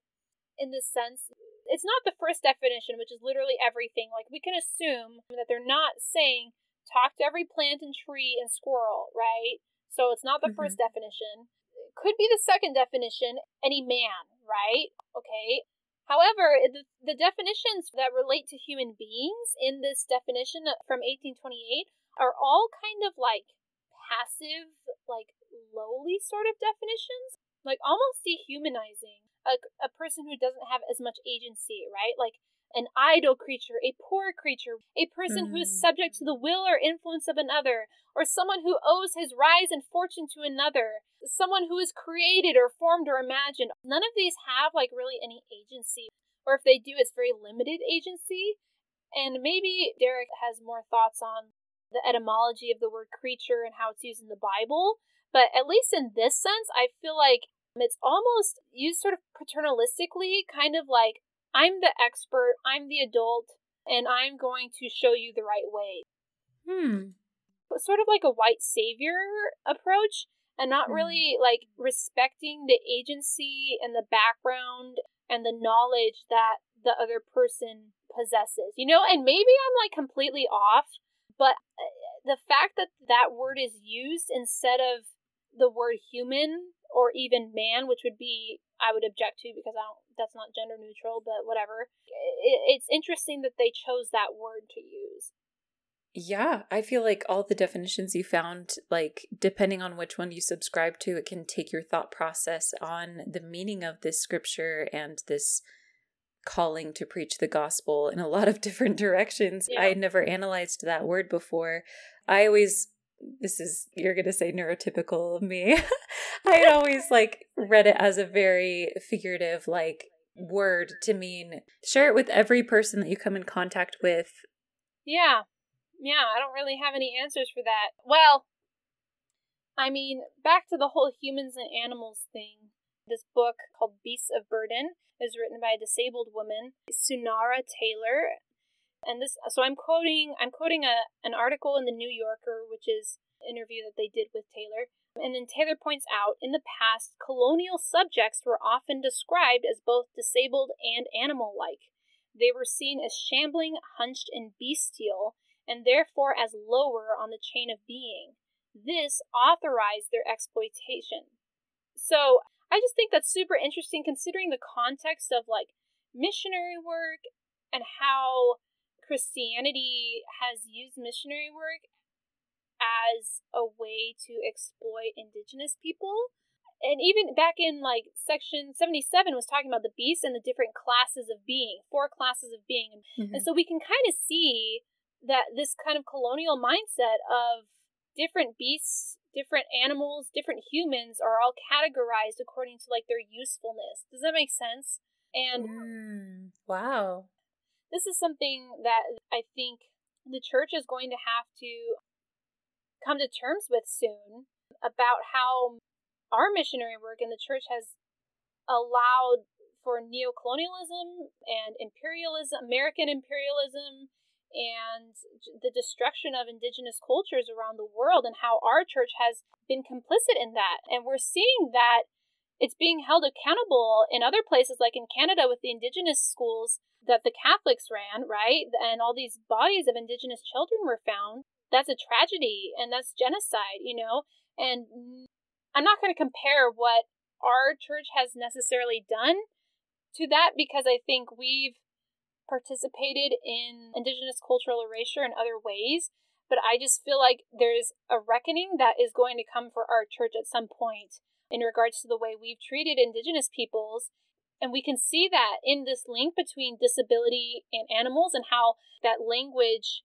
in this sense, it's not the first definition, which is literally everything. Like we can assume that they're not saying talk to every plant and tree and squirrel, right? So it's not the mm-hmm. first definition. It could be the second definition, any man, right? Okay. However, the, the definitions that relate to human beings in this definition from 1828 are all kind of like passive, like lowly sort of definitions, like almost dehumanizing a, a person who doesn't have as much agency, right? Like an idle creature, a poor creature, a person mm. who is mm. subject to the will or influence of another, or someone who owes his rise and fortune to another, someone who is created or formed or imagined. None of these have like really any agency, or if they do, it's very limited agency. And maybe Derek has more thoughts on the etymology of the word creature and how it's used in the Bible. But at least in this sense, I feel like it's almost used sort of paternalistically, kind of like, I'm the expert, I'm the adult, and I'm going to show you the right way. Hmm. Sort of like a white savior approach, and not hmm. really like respecting the agency and the background and the knowledge that the other person possesses. You know, and maybe I'm like completely off but uh, the fact that that word is used instead of the word human or even man, which would be I would object to because I don't that's not gender neutral, but whatever. It, it's interesting that they chose that word to use. Yeah, I feel like all the definitions you found, like depending on which one you subscribe to, it can take your thought process on the meaning of this scripture and this calling to preach the gospel in a lot of different directions. Yeah. I had never analyzed that word before. I always this is you're going to say neurotypical of me. I had always like read it as a very figurative like word to mean share it with every person that you come in contact with. Yeah. Yeah, I don't really have any answers for that. Well, I mean, back to the whole humans and animals thing. This book called Beasts of Burden is written by a disabled woman, Sunaura Taylor. And this so I'm quoting I'm quoting a an article in the New Yorker, which is an interview that they did with Taylor. And then Taylor points out in the past, colonial subjects were often described as both disabled and animal like. They were seen as shambling, hunched, and bestial, and therefore as lower on the chain of being. This authorized their exploitation. So I just think that's super interesting considering the context of like missionary work and how Christianity has used missionary work as a way to exploit indigenous people. And even back in like section 77 was talking about the beasts and the different classes of being, four classes of being. Mm-hmm. And so we can kind of see that this kind of colonial mindset of different beasts, different animals, different humans are all categorized according to like their usefulness. Does that make sense? And mm, wow. This is something that I think the church is going to have to come to terms with soon about how our missionary work in the church has allowed for neocolonialism and imperialism, American imperialism, and the destruction of indigenous cultures around the world, and how our church has been complicit in that. And we're seeing that it's being held accountable in other places, like in Canada with the indigenous schools that the Catholics ran, right? And all these bodies of indigenous children were found. That's a tragedy and that's genocide, you know? And I'm not going to compare what our church has necessarily done to that because I think we've participated in indigenous cultural erasure in other ways. But I just feel like there's a reckoning that is going to come for our church at some point in regards to the way we've treated indigenous peoples. And we can see that in this link between disability and animals and how that language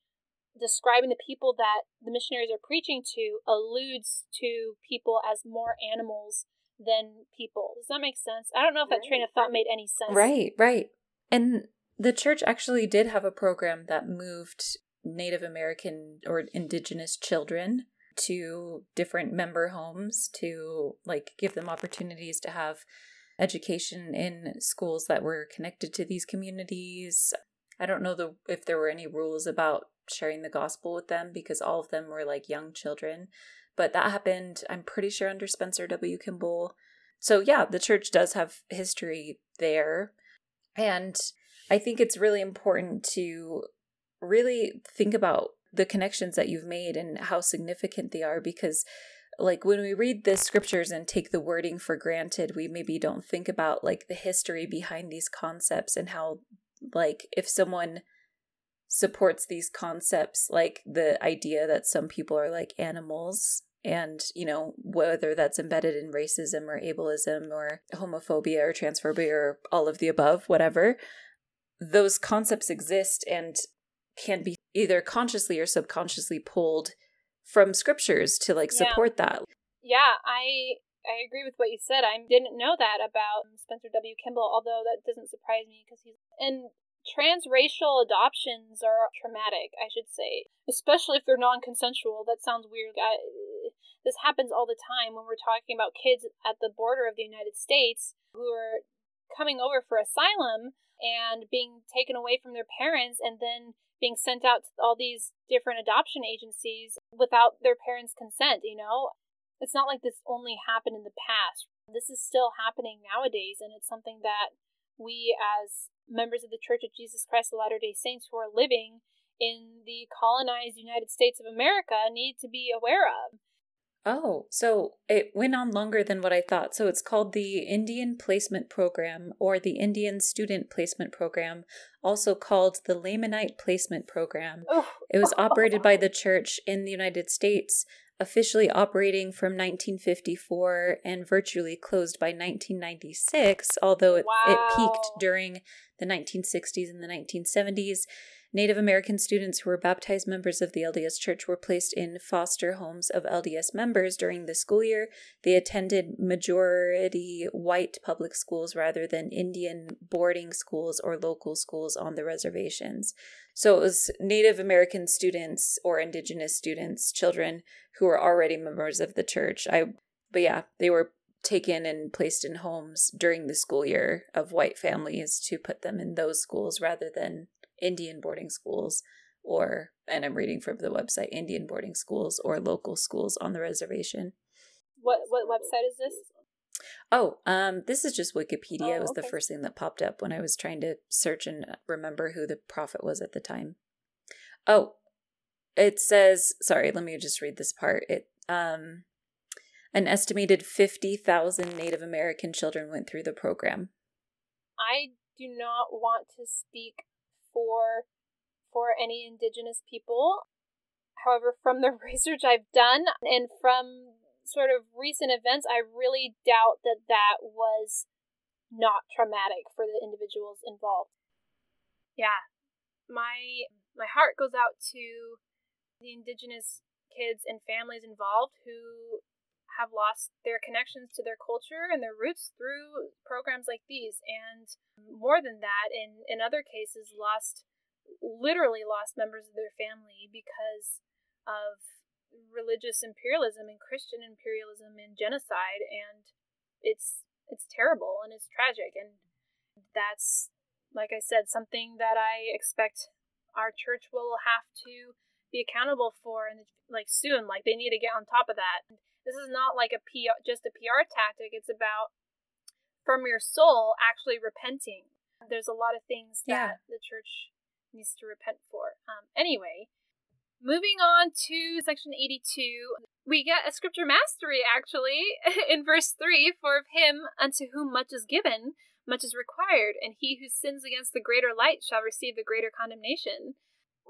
describing the people that the missionaries are preaching to alludes to people as more animals than people. Does that make sense? I don't know if that train of thought made any sense. Right, right. And the church actually did have a program that moved Native American or indigenous children to different member homes to like give them opportunities to have education in schools that were connected to these communities. I don't know the if there were any rules about sharing the gospel with them because all of them were like young children. But that happened, I'm pretty sure, under Spencer W. Kimball. So, yeah, the church does have history there. And I think it's really important to really think about the connections that you've made and how significant they are because like when we read the scriptures and take the wording for granted we maybe don't think about like the history behind these concepts and how like if someone supports these concepts like the idea that some people are like animals and you know whether that's embedded in racism or ableism or homophobia or transphobia or all of the above whatever those concepts exist and can be either consciously or subconsciously pulled from scriptures to like support yeah. that yeah i i agree with what you said i didn't know that about spencer w kimball although that doesn't surprise me because he's and transracial adoptions are traumatic, I should say, especially if they're non consensual. That sounds weird. I, this happens all the time when we're talking about kids at the border of the United States who are coming over for asylum and being taken away from their parents and then being sent out to all these different adoption agencies without their parents' consent, you know? It's not like this only happened in the past. This is still happening nowadays, and it's something that we as members of the Church of Jesus Christ of Latter day Saints who are living in the colonized United States of America need to be aware of. Oh, so it went on longer than what I thought. So it's called the Indian Placement Program or the Indian Student Placement Program, also called the Lamanite Placement Program. Oh. It was operated by the church in the United States officially operating from 1954 and virtually closed by 1996, although it, wow. it peaked during the 1960s and the 1970s. Native American students who were baptized members of the LDS Church were placed in foster homes of LDS members during the school year. They attended majority white public schools rather than Indian boarding schools or local schools on the reservations. So it was Native American students or indigenous students, children who were already members of the church. I but yeah, they were taken and placed in homes during the school year of white families to put them in those schools rather than Indian boarding schools or, and I'm reading from the website, Indian boarding schools or local schools on the reservation. What what website is this? Oh, um, this is just Wikipedia. Oh, it was okay. the first thing that popped up when I was trying to search and remember who the prophet was at the time. Oh, it says, sorry, let me just read this part. It um an estimated 50,000 Native American children went through the program. I do not want to speak for for any indigenous people. However, from the research I've done and from sort of recent events, I really doubt that that was not traumatic for the individuals involved. Yeah. My my heart goes out to the indigenous kids and families involved who have lost their connections to their culture and their roots through programs like these. And more than that, in, in other cases, lost literally lost members of their family because of religious imperialism and Christian imperialism and genocide. And it's it's terrible and it's tragic. And that's, like I said, something that I expect our church will have to be accountable for and like soon like they need to get on top of that this is not like a PR, just a PR tactic. It's about from your soul actually repenting. There's a lot of things that yeah. the church needs to repent for. Um, anyway, moving on to section 82, we get a scripture mastery actually in verse 3 For of him unto whom much is given, much is required, and he who sins against the greater light shall receive the greater condemnation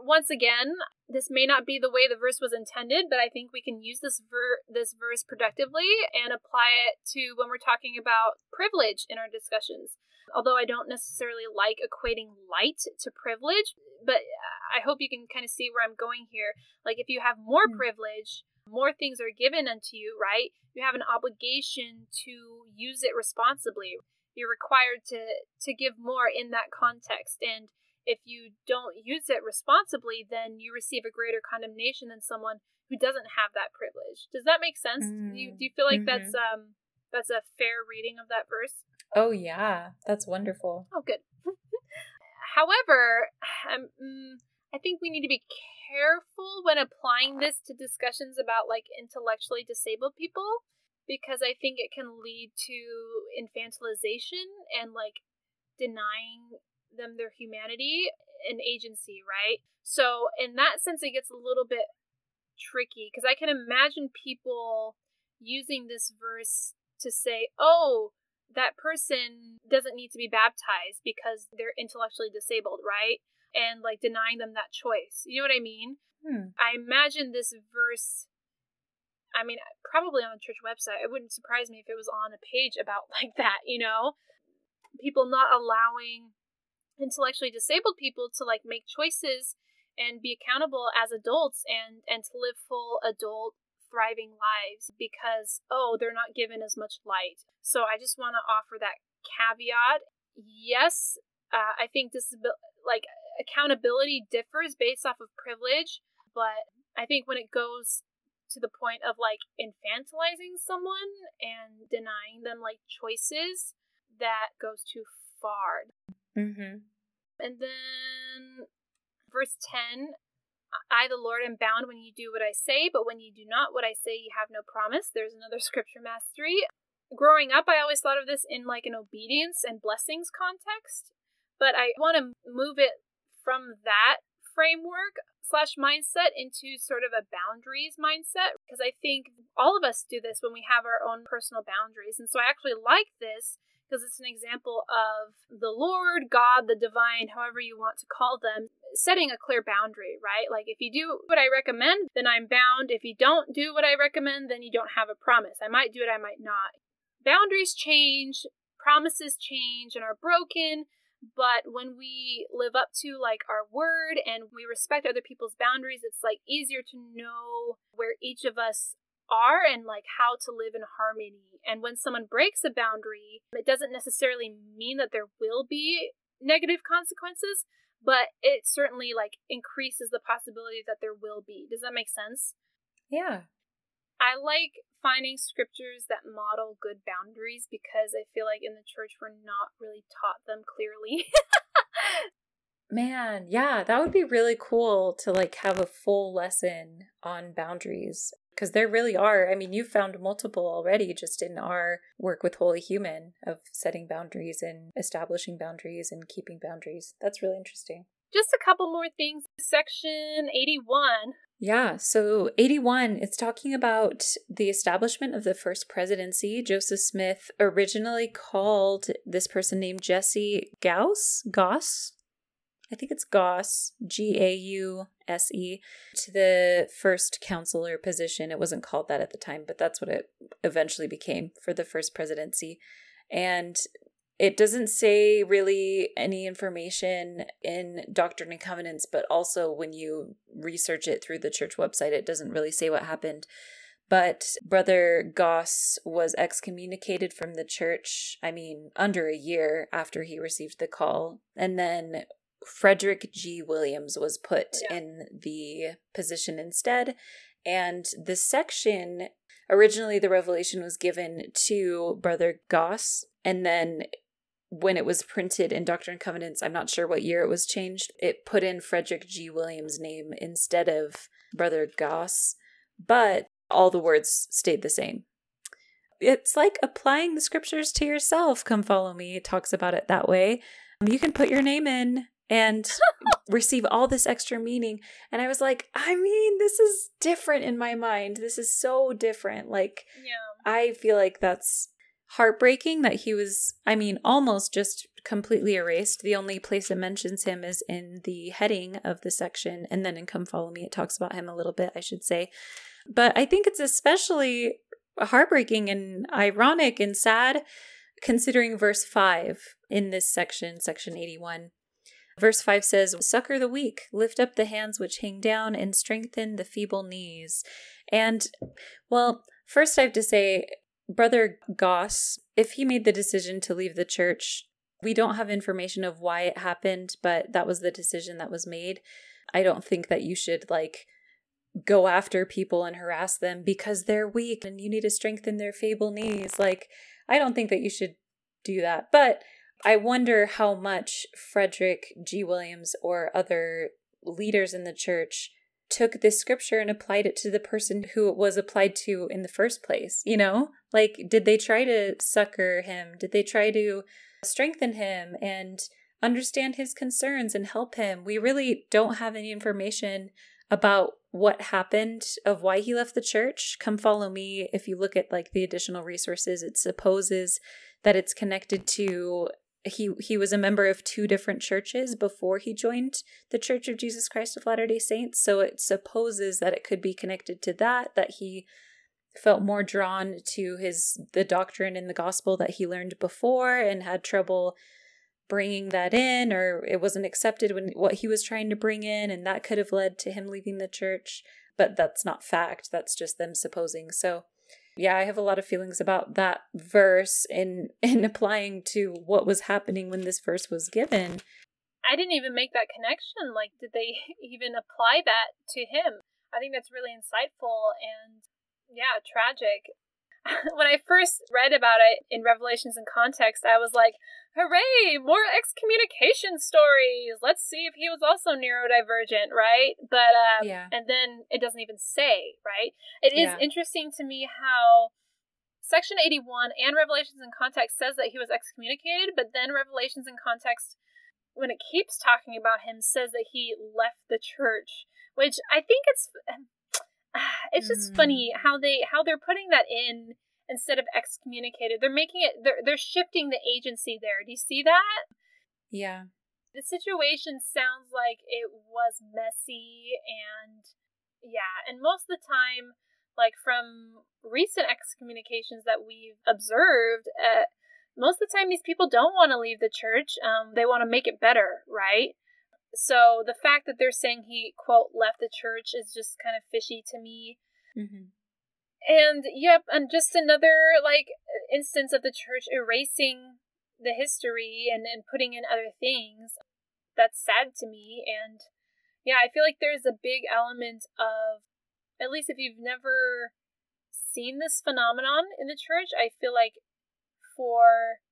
once again, this may not be the way the verse was intended, but I think we can use this ver- this verse productively and apply it to when we're talking about privilege in our discussions. Although I don't necessarily like equating light to privilege, but I hope you can kind of see where I'm going here. Like if you have more mm. privilege, more things are given unto you, right? You have an obligation to use it responsibly. You're required to to give more in that context and if you don't use it responsibly, then you receive a greater condemnation than someone who doesn't have that privilege. Does that make sense? Mm. Do, you, do you feel like mm-hmm. that's um that's a fair reading of that verse? Oh yeah, that's wonderful. Oh good. However, um, mm, I think we need to be careful when applying this to discussions about like intellectually disabled people because I think it can lead to infantilization and like denying them their humanity and agency, right? So, in that sense, it gets a little bit tricky because I can imagine people using this verse to say, oh, that person doesn't need to be baptized because they're intellectually disabled, right? And like denying them that choice. You know what I mean? Hmm. I imagine this verse. I mean, probably on the church website. It wouldn't surprise me if it was on a page about like that, you know? People not allowing intellectually disabled people to like make choices and be accountable as adults and and to live full adult thriving lives because oh they're not given as much light. So i just want to offer that caveat. Yes uh, i think is like accountability differs based off of privilege but i think when it goes to the point of like infantilizing someone and denying them like choices that goes too far Mm-hmm. And then verse 10 I, the Lord, am bound when you do what I say, but when you do not what I say, you have no promise. There's another scripture mastery. Growing up, I always thought of this in like an obedience and blessings context, but I want to move it from that framework slash mindset into sort of a boundaries mindset because I think all of us do this when we have our own personal boundaries. And so I actually like this because it's an example of the Lord, God, the divine, however you want to call them, setting a clear boundary, right? Like if you do what I recommend, then I'm bound. If you don't do what I recommend, then you don't have a promise. I might do it, I might not. Boundaries change, promises change and are broken, but when we live up to like our word and we respect other people's boundaries, it's like easier to know where each of us are and like how to live in harmony. And when someone breaks a boundary, it doesn't necessarily mean that there will be negative consequences, but it certainly like increases the possibility that there will be. Does that make sense? Yeah. I like finding scriptures that model good boundaries because I feel like in the church we're not really taught them clearly. Man, yeah, that would be really cool to like have a full lesson on boundaries because there really are. I mean, you found multiple already just in our work with Wholy Human of setting boundaries and establishing boundaries and keeping boundaries. That's really interesting. Just a couple more things. Section 81. Yeah, so 81, it's talking about the establishment of the first presidency. Joseph Smith originally called this person named Jesse Gause, Goss, I think it's Goss, G A U S E, to the first counselor position. It wasn't called that at the time, but that's what it eventually became for the first presidency. And it doesn't say really any information in Doctrine and Covenants, but also when you research it through the church website, it doesn't really say what happened. But Brother Goss was excommunicated from the church, I mean, under a year after he received the call. And then Frederick G. Williams was put yeah. in the position instead. And the section originally, the revelation was given to Brother Goss. And then when it was printed in Doctrine and Covenants, I'm not sure what year it was changed, it put in Frederick G. Williams' name instead of Brother Goss. But all the words stayed the same. It's like applying the scriptures to yourself. Come follow me. It talks about it that way. You can put your name in and receive all this extra meaning. And I was like, I mean, this is different in my mind. This is so different. Like, yeah. I feel like that's heartbreaking that he was, I mean, almost just completely erased. The only place it mentions him is in the heading of the section. And then in Come Follow Me, it talks about him a little bit, I should say. But I think it's especially heartbreaking and ironic and sad considering verse 5 in this section, section 81. Verse 5 says, Succor the weak, lift up the hands which hang down, and strengthen the feeble knees. And, well, first I have to say, Brother Goss, if he made the decision to leave the church, we don't have information of why it happened, but that was the decision that was made. I don't think that you should, like, go after people and harass them because they're weak and you need to strengthen their feeble knees. Like, I don't think that you should do that. But I wonder how much Frederick G. Williams or other leaders in the church took this scripture and applied it to the person who it was applied to in the first place. You know, like, did they try to succor him? Did they try to strengthen him and understand his concerns and help him? We really don't have any information about what happened of why he left the church come follow me if you look at like the additional resources it supposes that it's connected to he he was a member of two different churches before he joined the Church of Jesus Christ of Latter-day Saints. So it supposes that it could be connected to that that he felt more drawn to his the doctrine in the gospel that he learned before and had trouble bringing that in or it wasn't accepted when what he was trying to bring in and that could have led to him leaving the church. But that's not fact. That's just them supposing. So yeah, I have a lot of feelings about that verse in in applying to what was happening when this verse was given. I didn't even make that connection. Like, did they even apply that to him? I think that's really insightful and yeah, tragic. when I first read about it in Revelations in Context, I was like, hooray, more excommunication stories. Let's see if he was also neurodivergent, right? But, um, yeah. and then it doesn't even say, right? It is yeah. interesting to me how Section 81 and Revelations in Context says that he was excommunicated, but then Revelations in Context, when it keeps talking about him, says that he left the church, which I think it's it's just mm. funny how they how they're putting that in instead of excommunicated. They're making it they're they're shifting the agency there. Do you see that? Yeah. The situation sounds like it was messy and yeah, and most of the time like from recent excommunications that we've observed uh, most of the time these people don't want to leave the church um, they want to make it better right so the fact that they're saying he quote left the church is just kind of fishy to me mm-hmm. and yep and just another like instance of the church erasing the history and, and putting in other things that's sad to me and yeah i feel like there's a big element of at least if you've never seen this phenomenon in the church i feel like for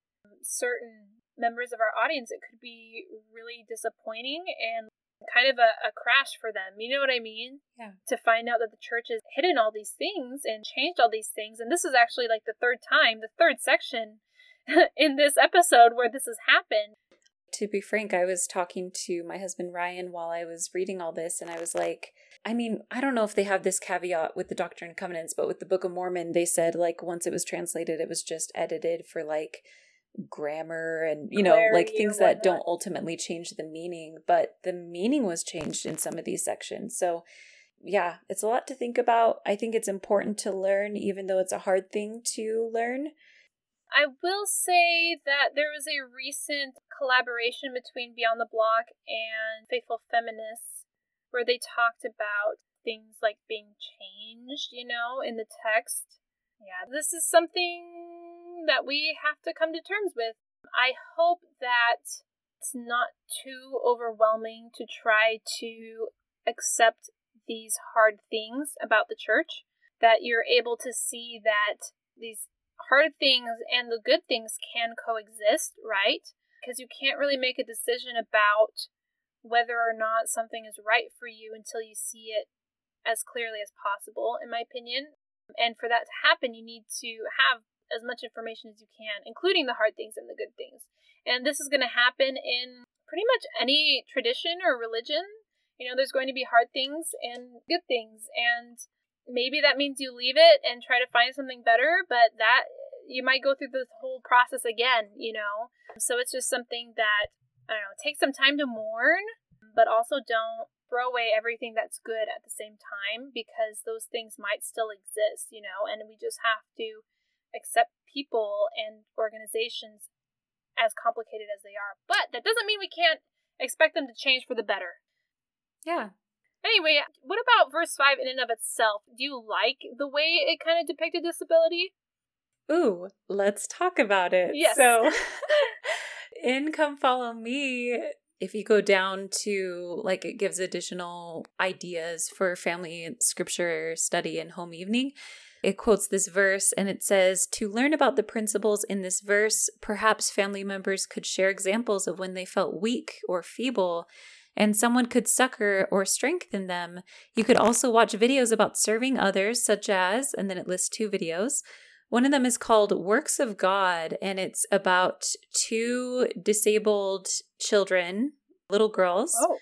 certain members of our audience, it could be really disappointing and kind of a, a crash for them. You know what I mean? Yeah. To find out that the church has hidden all these things and changed all these things. And this is actually like the third time, the third section in this episode where this has happened. To be frank, I was talking to my husband Ryan while I was reading all this, and I was like, I mean, I don't know if they have this caveat with the Doctrine and Covenants, but with the Book of Mormon, they said like once it was translated, it was just edited for like grammar and you know like things that don't ultimately change the meaning but the meaning was changed in some of these sections. So yeah it's a lot to think about. I think it's important to learn even though it's a hard thing to learn. I will say that there was a recent collaboration between Beyond the Block and Faithful Feminists where they talked about things like being changed, you know, in the text. Yeah, this is something that we have to come to terms with. I hope that it's not too overwhelming to try to accept these hard things about the church, that you're able to see that these hard things and the good things can coexist, right? Because you can't really make a decision about whether or not something is right for you until you see it as clearly as possible, in my opinion. And for that to happen, you need to have as much information as you can, including the hard things and the good things. And this is going to happen in pretty much any tradition or religion. You know, there's going to be hard things and good things. And maybe that means you leave it and try to find something better, but that you might go through the whole process again, you know? So it's just something that, I don't know, take some time to mourn, but also don't throw away everything that's good at the same time because those things might still exist, you know? And we just have to accept people and organizations as complicated as they are. But that doesn't mean we can't expect them to change for the better. Yeah. Anyway, what about verse 5 in and of itself? Do you like the way it kind of depicted disability? Ooh, let's talk about it. Yes. So, in Come Follow Me, if you go down to like it gives additional ideas for family scripture study and home evening. It quotes this verse and it says, To learn about the principles in this verse, perhaps family members could share examples of when they felt weak or feeble and someone could succor or strengthen them. You could also watch videos about serving others, such as, and then it lists two videos one of them is called Works of God, and it's about two disabled children, little girls. Oh.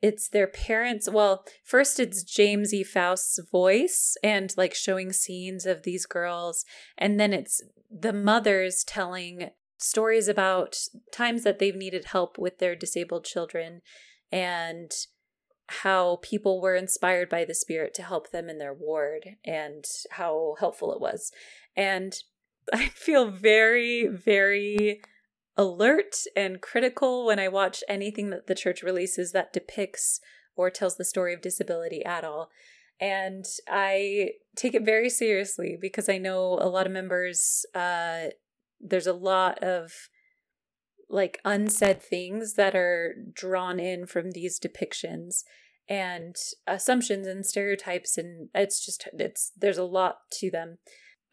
It's their parents. Well, first it's James E. Faust's voice and like showing scenes of these girls. And then it's the mothers telling stories about times that they've needed help with their disabled children and how people were inspired by the spirit to help them in their ward and how helpful it was. And I feel very, very alert and critical when I watch anything that the church releases that depicts or tells the story of disability at all. And I take it very seriously because I know a lot of members, uh, there's a lot of like unsaid things that are drawn in from these depictions and assumptions and stereotypes and it's just it's there's a lot to them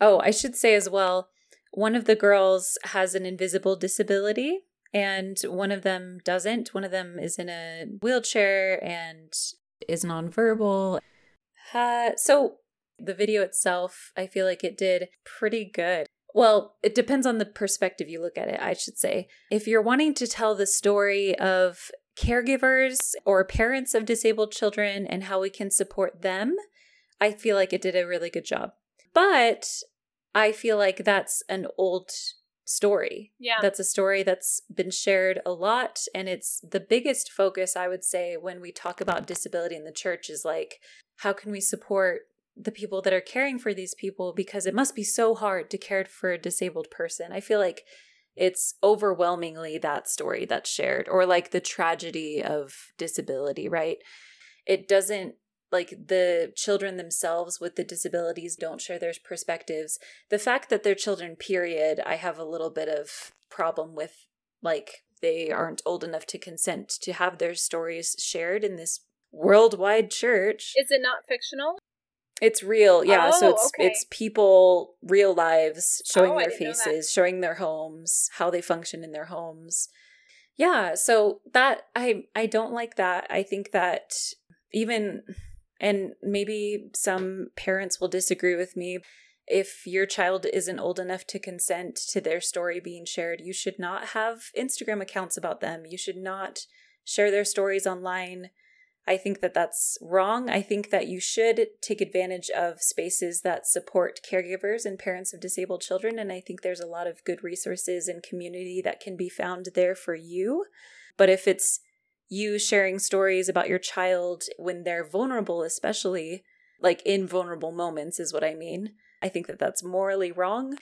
Oh, I should say as well, one of the girls has an invisible disability and one of them doesn't. One of them is in a wheelchair and is nonverbal. Uh, so the video itself, I feel like it did pretty good. Well, it depends on the perspective you look at it, I should say. If you're wanting to tell the story of caregivers or parents of disabled children and how we can support them, I feel like it did a really good job. But I feel like that's an old story. Yeah. That's a story that's been shared a lot. And it's the biggest focus, I would say, when we talk about disability in the church is like, how can we support the people that are caring for these people? Because it must be so hard to care for a disabled person. I feel like it's overwhelmingly that story that's shared, or like the tragedy of disability, right? It doesn't like the children themselves with the disabilities don't share their perspectives. The fact that they're children period i have a little bit of problem with like they aren't old enough to consent to have their stories shared in this worldwide church. Is it not fictional? It's real yeah oh, so it's okay. it's people real lives showing Oh, their didn't know that. faces showing their homes how they function in their homes. Yeah so that i i don't like that. I think that even and maybe some parents will disagree with me. If your child isn't old enough to consent to their story being shared, you should not have Instagram accounts about them. You should not share their stories online. I think that that's wrong. I think that you should take advantage of spaces that support caregivers and parents of disabled children. And I think there's a lot of good resources and community that can be found there for you. But if it's you sharing stories about your child when they're vulnerable, especially like in vulnerable moments, is what I mean. I think that that's morally wrong.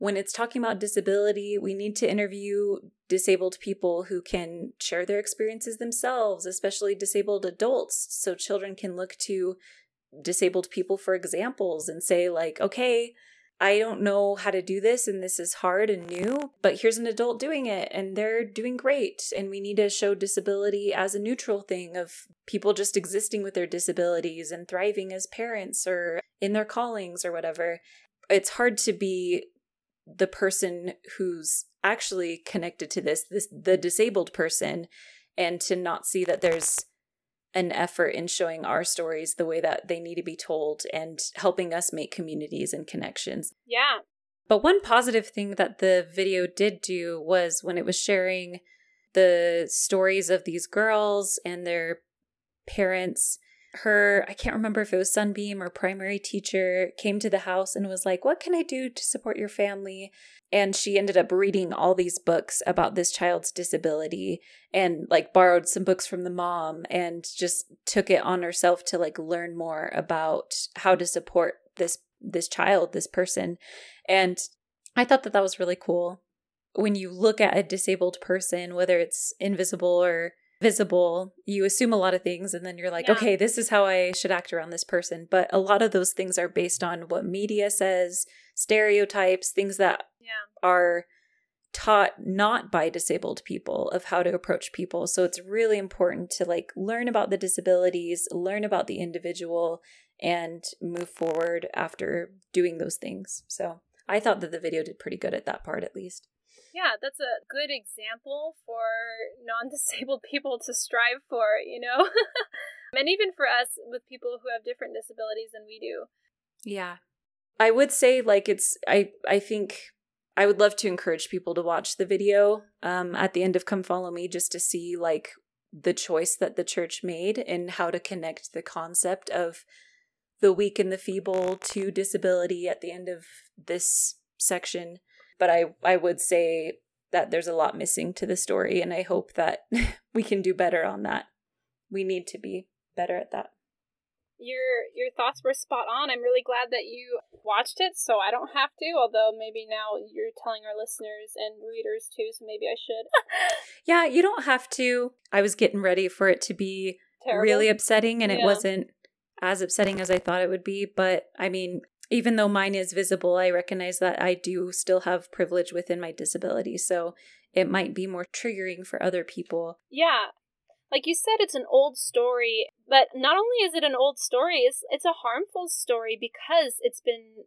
when it's talking about disability, we need to interview disabled people who can share their experiences themselves, especially disabled adults, so children can look to disabled people for examples and say, like, okay, I don't know how to do this and this is hard and new, but here's an adult doing it and they're doing great. And we need to show disability as a neutral thing of people just existing with their disabilities and thriving as parents or in their callings or whatever. It's hard to be the person who's actually connected to this, this the disabled person and to not see that there's an effort in showing our stories the way that they need to be told and helping us make communities and connections. Yeah. But one positive thing that the video did do was when it was sharing the stories of these girls and their parents her i can't remember if it was sunbeam or primary teacher came to the house and was like what can i do to support your family? And she ended up reading all these books about this child's disability and like borrowed some books from the mom and just took it on herself to like learn more about how to support this this child this person. And i thought that that was really cool. When you look at a disabled person whether it's invisible or visible, you assume a lot of things and then you're like, yeah. okay, this is how I should act around this person. But a lot of those things are based on what media says, stereotypes, things that yeah. are taught not by disabled people of how to approach people. So it's really important to like learn about the disabilities, learn about the individual and move forward after doing those things. So I thought that the video did pretty good at that part at least. Yeah, that's a good example for non disabled people to strive for, you know? and even for us with people who have different disabilities than we do. Yeah. I would say like it's I I think I would love to encourage people to watch the video um at the end of Come Follow Me just to see like the choice that the church made and how to connect the concept of the weak and the feeble to disability at the end of this section but I I would say that there's a lot missing to the story and I hope that we can do better on that. We need to be better at that. Your your thoughts were spot on. I'm really glad that you watched it so I don't have to, although maybe now you're telling our listeners and readers too, so maybe I should. yeah, you don't have to. I was getting ready for it to be Terrible. really upsetting and yeah. it wasn't as upsetting as I thought it would be, but I mean, even though mine is visible, I recognize that I do still have privilege within my disability. So it might be more triggering for other people. Yeah. Like you said, it's an old story, but not only is it an old story, it's, it's a harmful story because it's been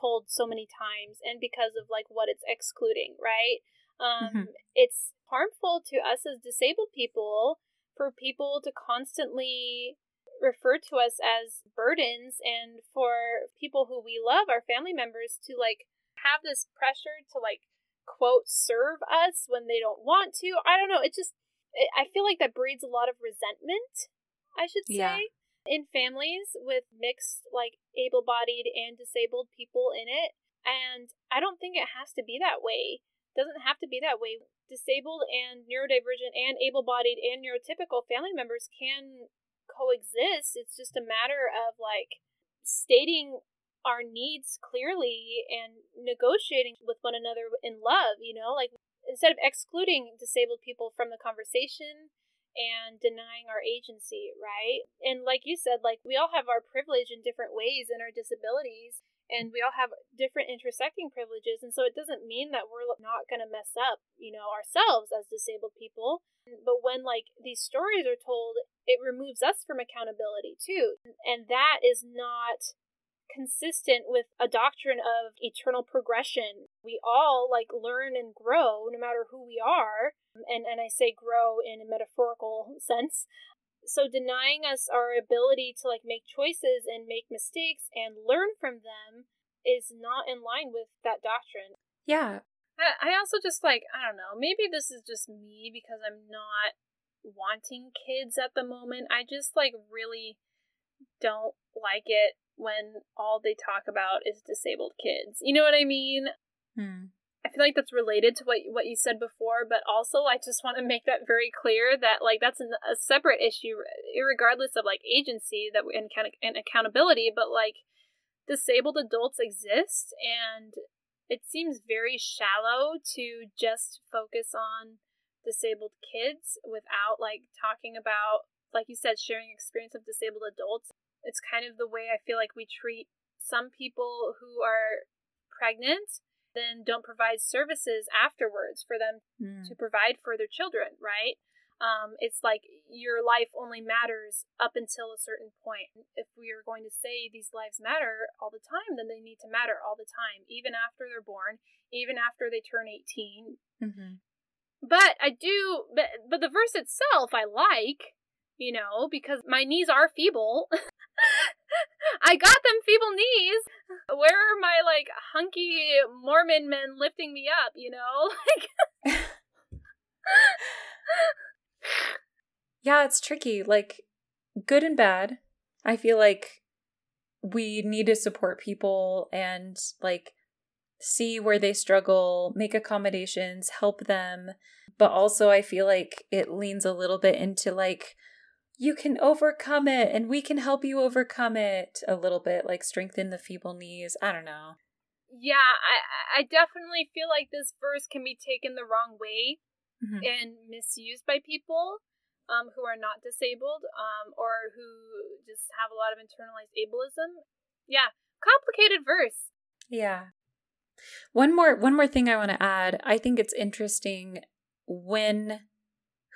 told so many times and because of like what it's excluding, right? Um, mm-hmm. It's harmful to us as disabled people for people to constantly refer to us as burdens and for people who we love, our family members, to like have this pressure to like quote serve us when they don't want to. I don't know. It just, it, I feel like that breeds a lot of resentment, I should say. Yeah. In families with mixed, like able bodied and disabled people in it. And I don't think it has to be that way. It doesn't have to be that way. Disabled and neurodivergent and able bodied and neurotypical family members can coexist. It's just a matter of like stating our needs clearly and negotiating with one another in love, you know, like instead of excluding disabled people from the conversation and denying our agency, right? And like you said, like we all have our privilege in different ways and our disabilities and we all have different intersecting privileges and so it doesn't mean that we're not going to mess up you know ourselves as disabled people. But when like these stories are told it removes us from accountability too and that is not consistent with a doctrine of eternal progression. We all like learn and grow no matter who we are and and I say grow in a metaphorical sense so denying us our ability to like make choices and make mistakes and learn from them is not in line with that doctrine. Yeah. I also just like, I don't know, maybe this is just me because I'm not wanting kids at the moment. I just like really don't like it when all they talk about is disabled kids. You know what I mean? Hmm. I feel like that's related to what what you said before, but also I just want to make that very clear that like that's an, a separate issue, regardless of like agency that and, and accountability. But like disabled adults exist, and it seems very shallow to just focus on disabled kids without like talking about like you said sharing experience of disabled adults it's kind of the way i feel like we treat some people who are pregnant then don't provide services afterwards for them mm. to provide for their children right um, it's like your life only matters up until a certain point. If we are going to say these lives matter all the time, then they need to matter all the time, even after they're born, even after they turn 18. Mm-hmm. But I do, but, but the verse itself I like, you know, because my knees are feeble. I got them feeble knees. Where are my like hunky Mormon men lifting me up, you know? Like yeah, it's tricky. Like, good and bad. I feel like we need to support people and, like, see where they struggle, make accommodations, help them. But also, I feel like it leans a little bit into, like, you can overcome it and we can help you overcome it a little bit, like, strengthen the feeble knees. I don't know. Yeah, I, I definitely feel like this verse can be taken the wrong way mm-hmm. and misused by people um, who are not disabled um, or who just have a lot of internalized ableism. Yeah, complicated verse. Yeah. One more one more thing I want to add. I think it's interesting when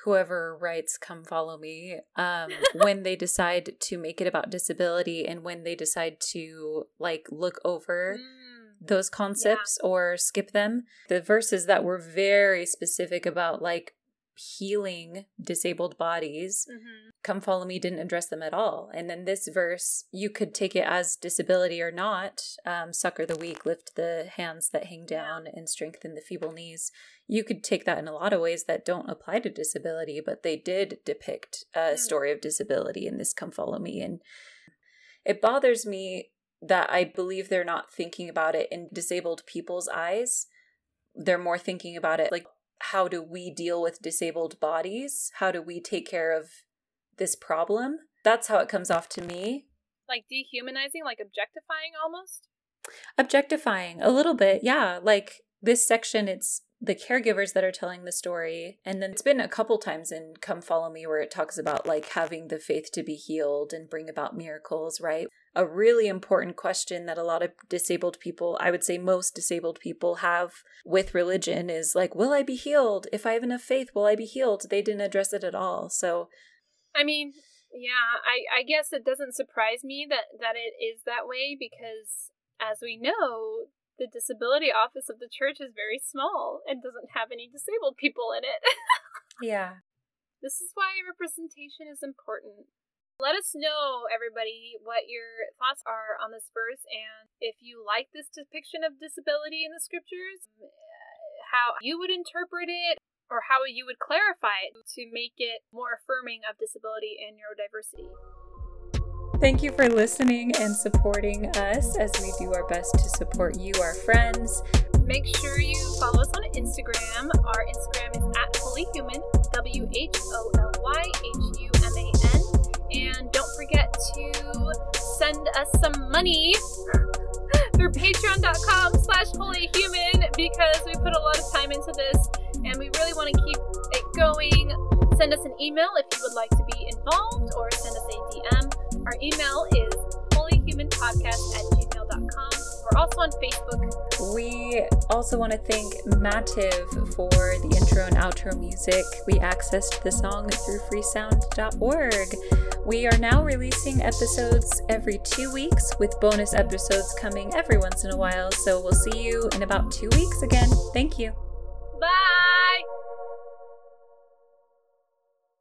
whoever writes come follow me um when they decide to make it about disability and when they decide to like look over mm those concepts yeah. or skip them. The verses that were very specific about like healing disabled bodies, mm-hmm. Come Follow Me didn't address them at all. And then this verse, you could take it as disability or not um, succor the weak, lift the hands that hang down, and strengthen the feeble knees. You could take that in a lot of ways that don't apply to disability, but they did depict a mm. story of disability in this Come Follow Me. And it bothers me that I believe they're not thinking about it in disabled people's eyes. They're more thinking about it like, how do we deal with disabled bodies? How do we take care of this problem? That's how it comes off to me. Like dehumanizing, like objectifying almost? Objectifying, a little bit, yeah. Like this section, it's the caregivers that are telling the story. And then it's been a couple times in Come Follow Me where it talks about like having the faith to be healed and bring about miracles, right? A really important question that a lot of disabled people, I would say most disabled people have with religion is like, will I be healed? If I have enough faith, will I be healed? They didn't address it at all. So, I mean, yeah, I, I guess it doesn't surprise me that, that it is that way because as we know, the disability office of the church is very small and doesn't have any disabled people in it. yeah. This is why representation is important. Let us know, everybody, what your thoughts are on this verse and if you like this depiction of disability in the scriptures, how you would interpret it or how you would clarify it to make it more affirming of disability and neurodiversity. Thank you for listening and supporting us as we do our best to support you, our friends. Make sure you follow us on Instagram. Our Instagram is at wholyhuman, W H O L Y H U M A N. And don't forget to send us some money through patreon.com slash wholyhuman because we put a lot of time into this and we really want to keep it going. Send us an email if you would like to be involved or send us a DM. Our email is wholyhumanpodcast at gmail.com. We're also on Facebook. We also want to thank Mativ for the intro and outro music. We accessed the song through freesound.org. We are now releasing episodes every two weeks with bonus episodes coming every once in a while. So we'll see you in about two weeks again. Thank you. Bye.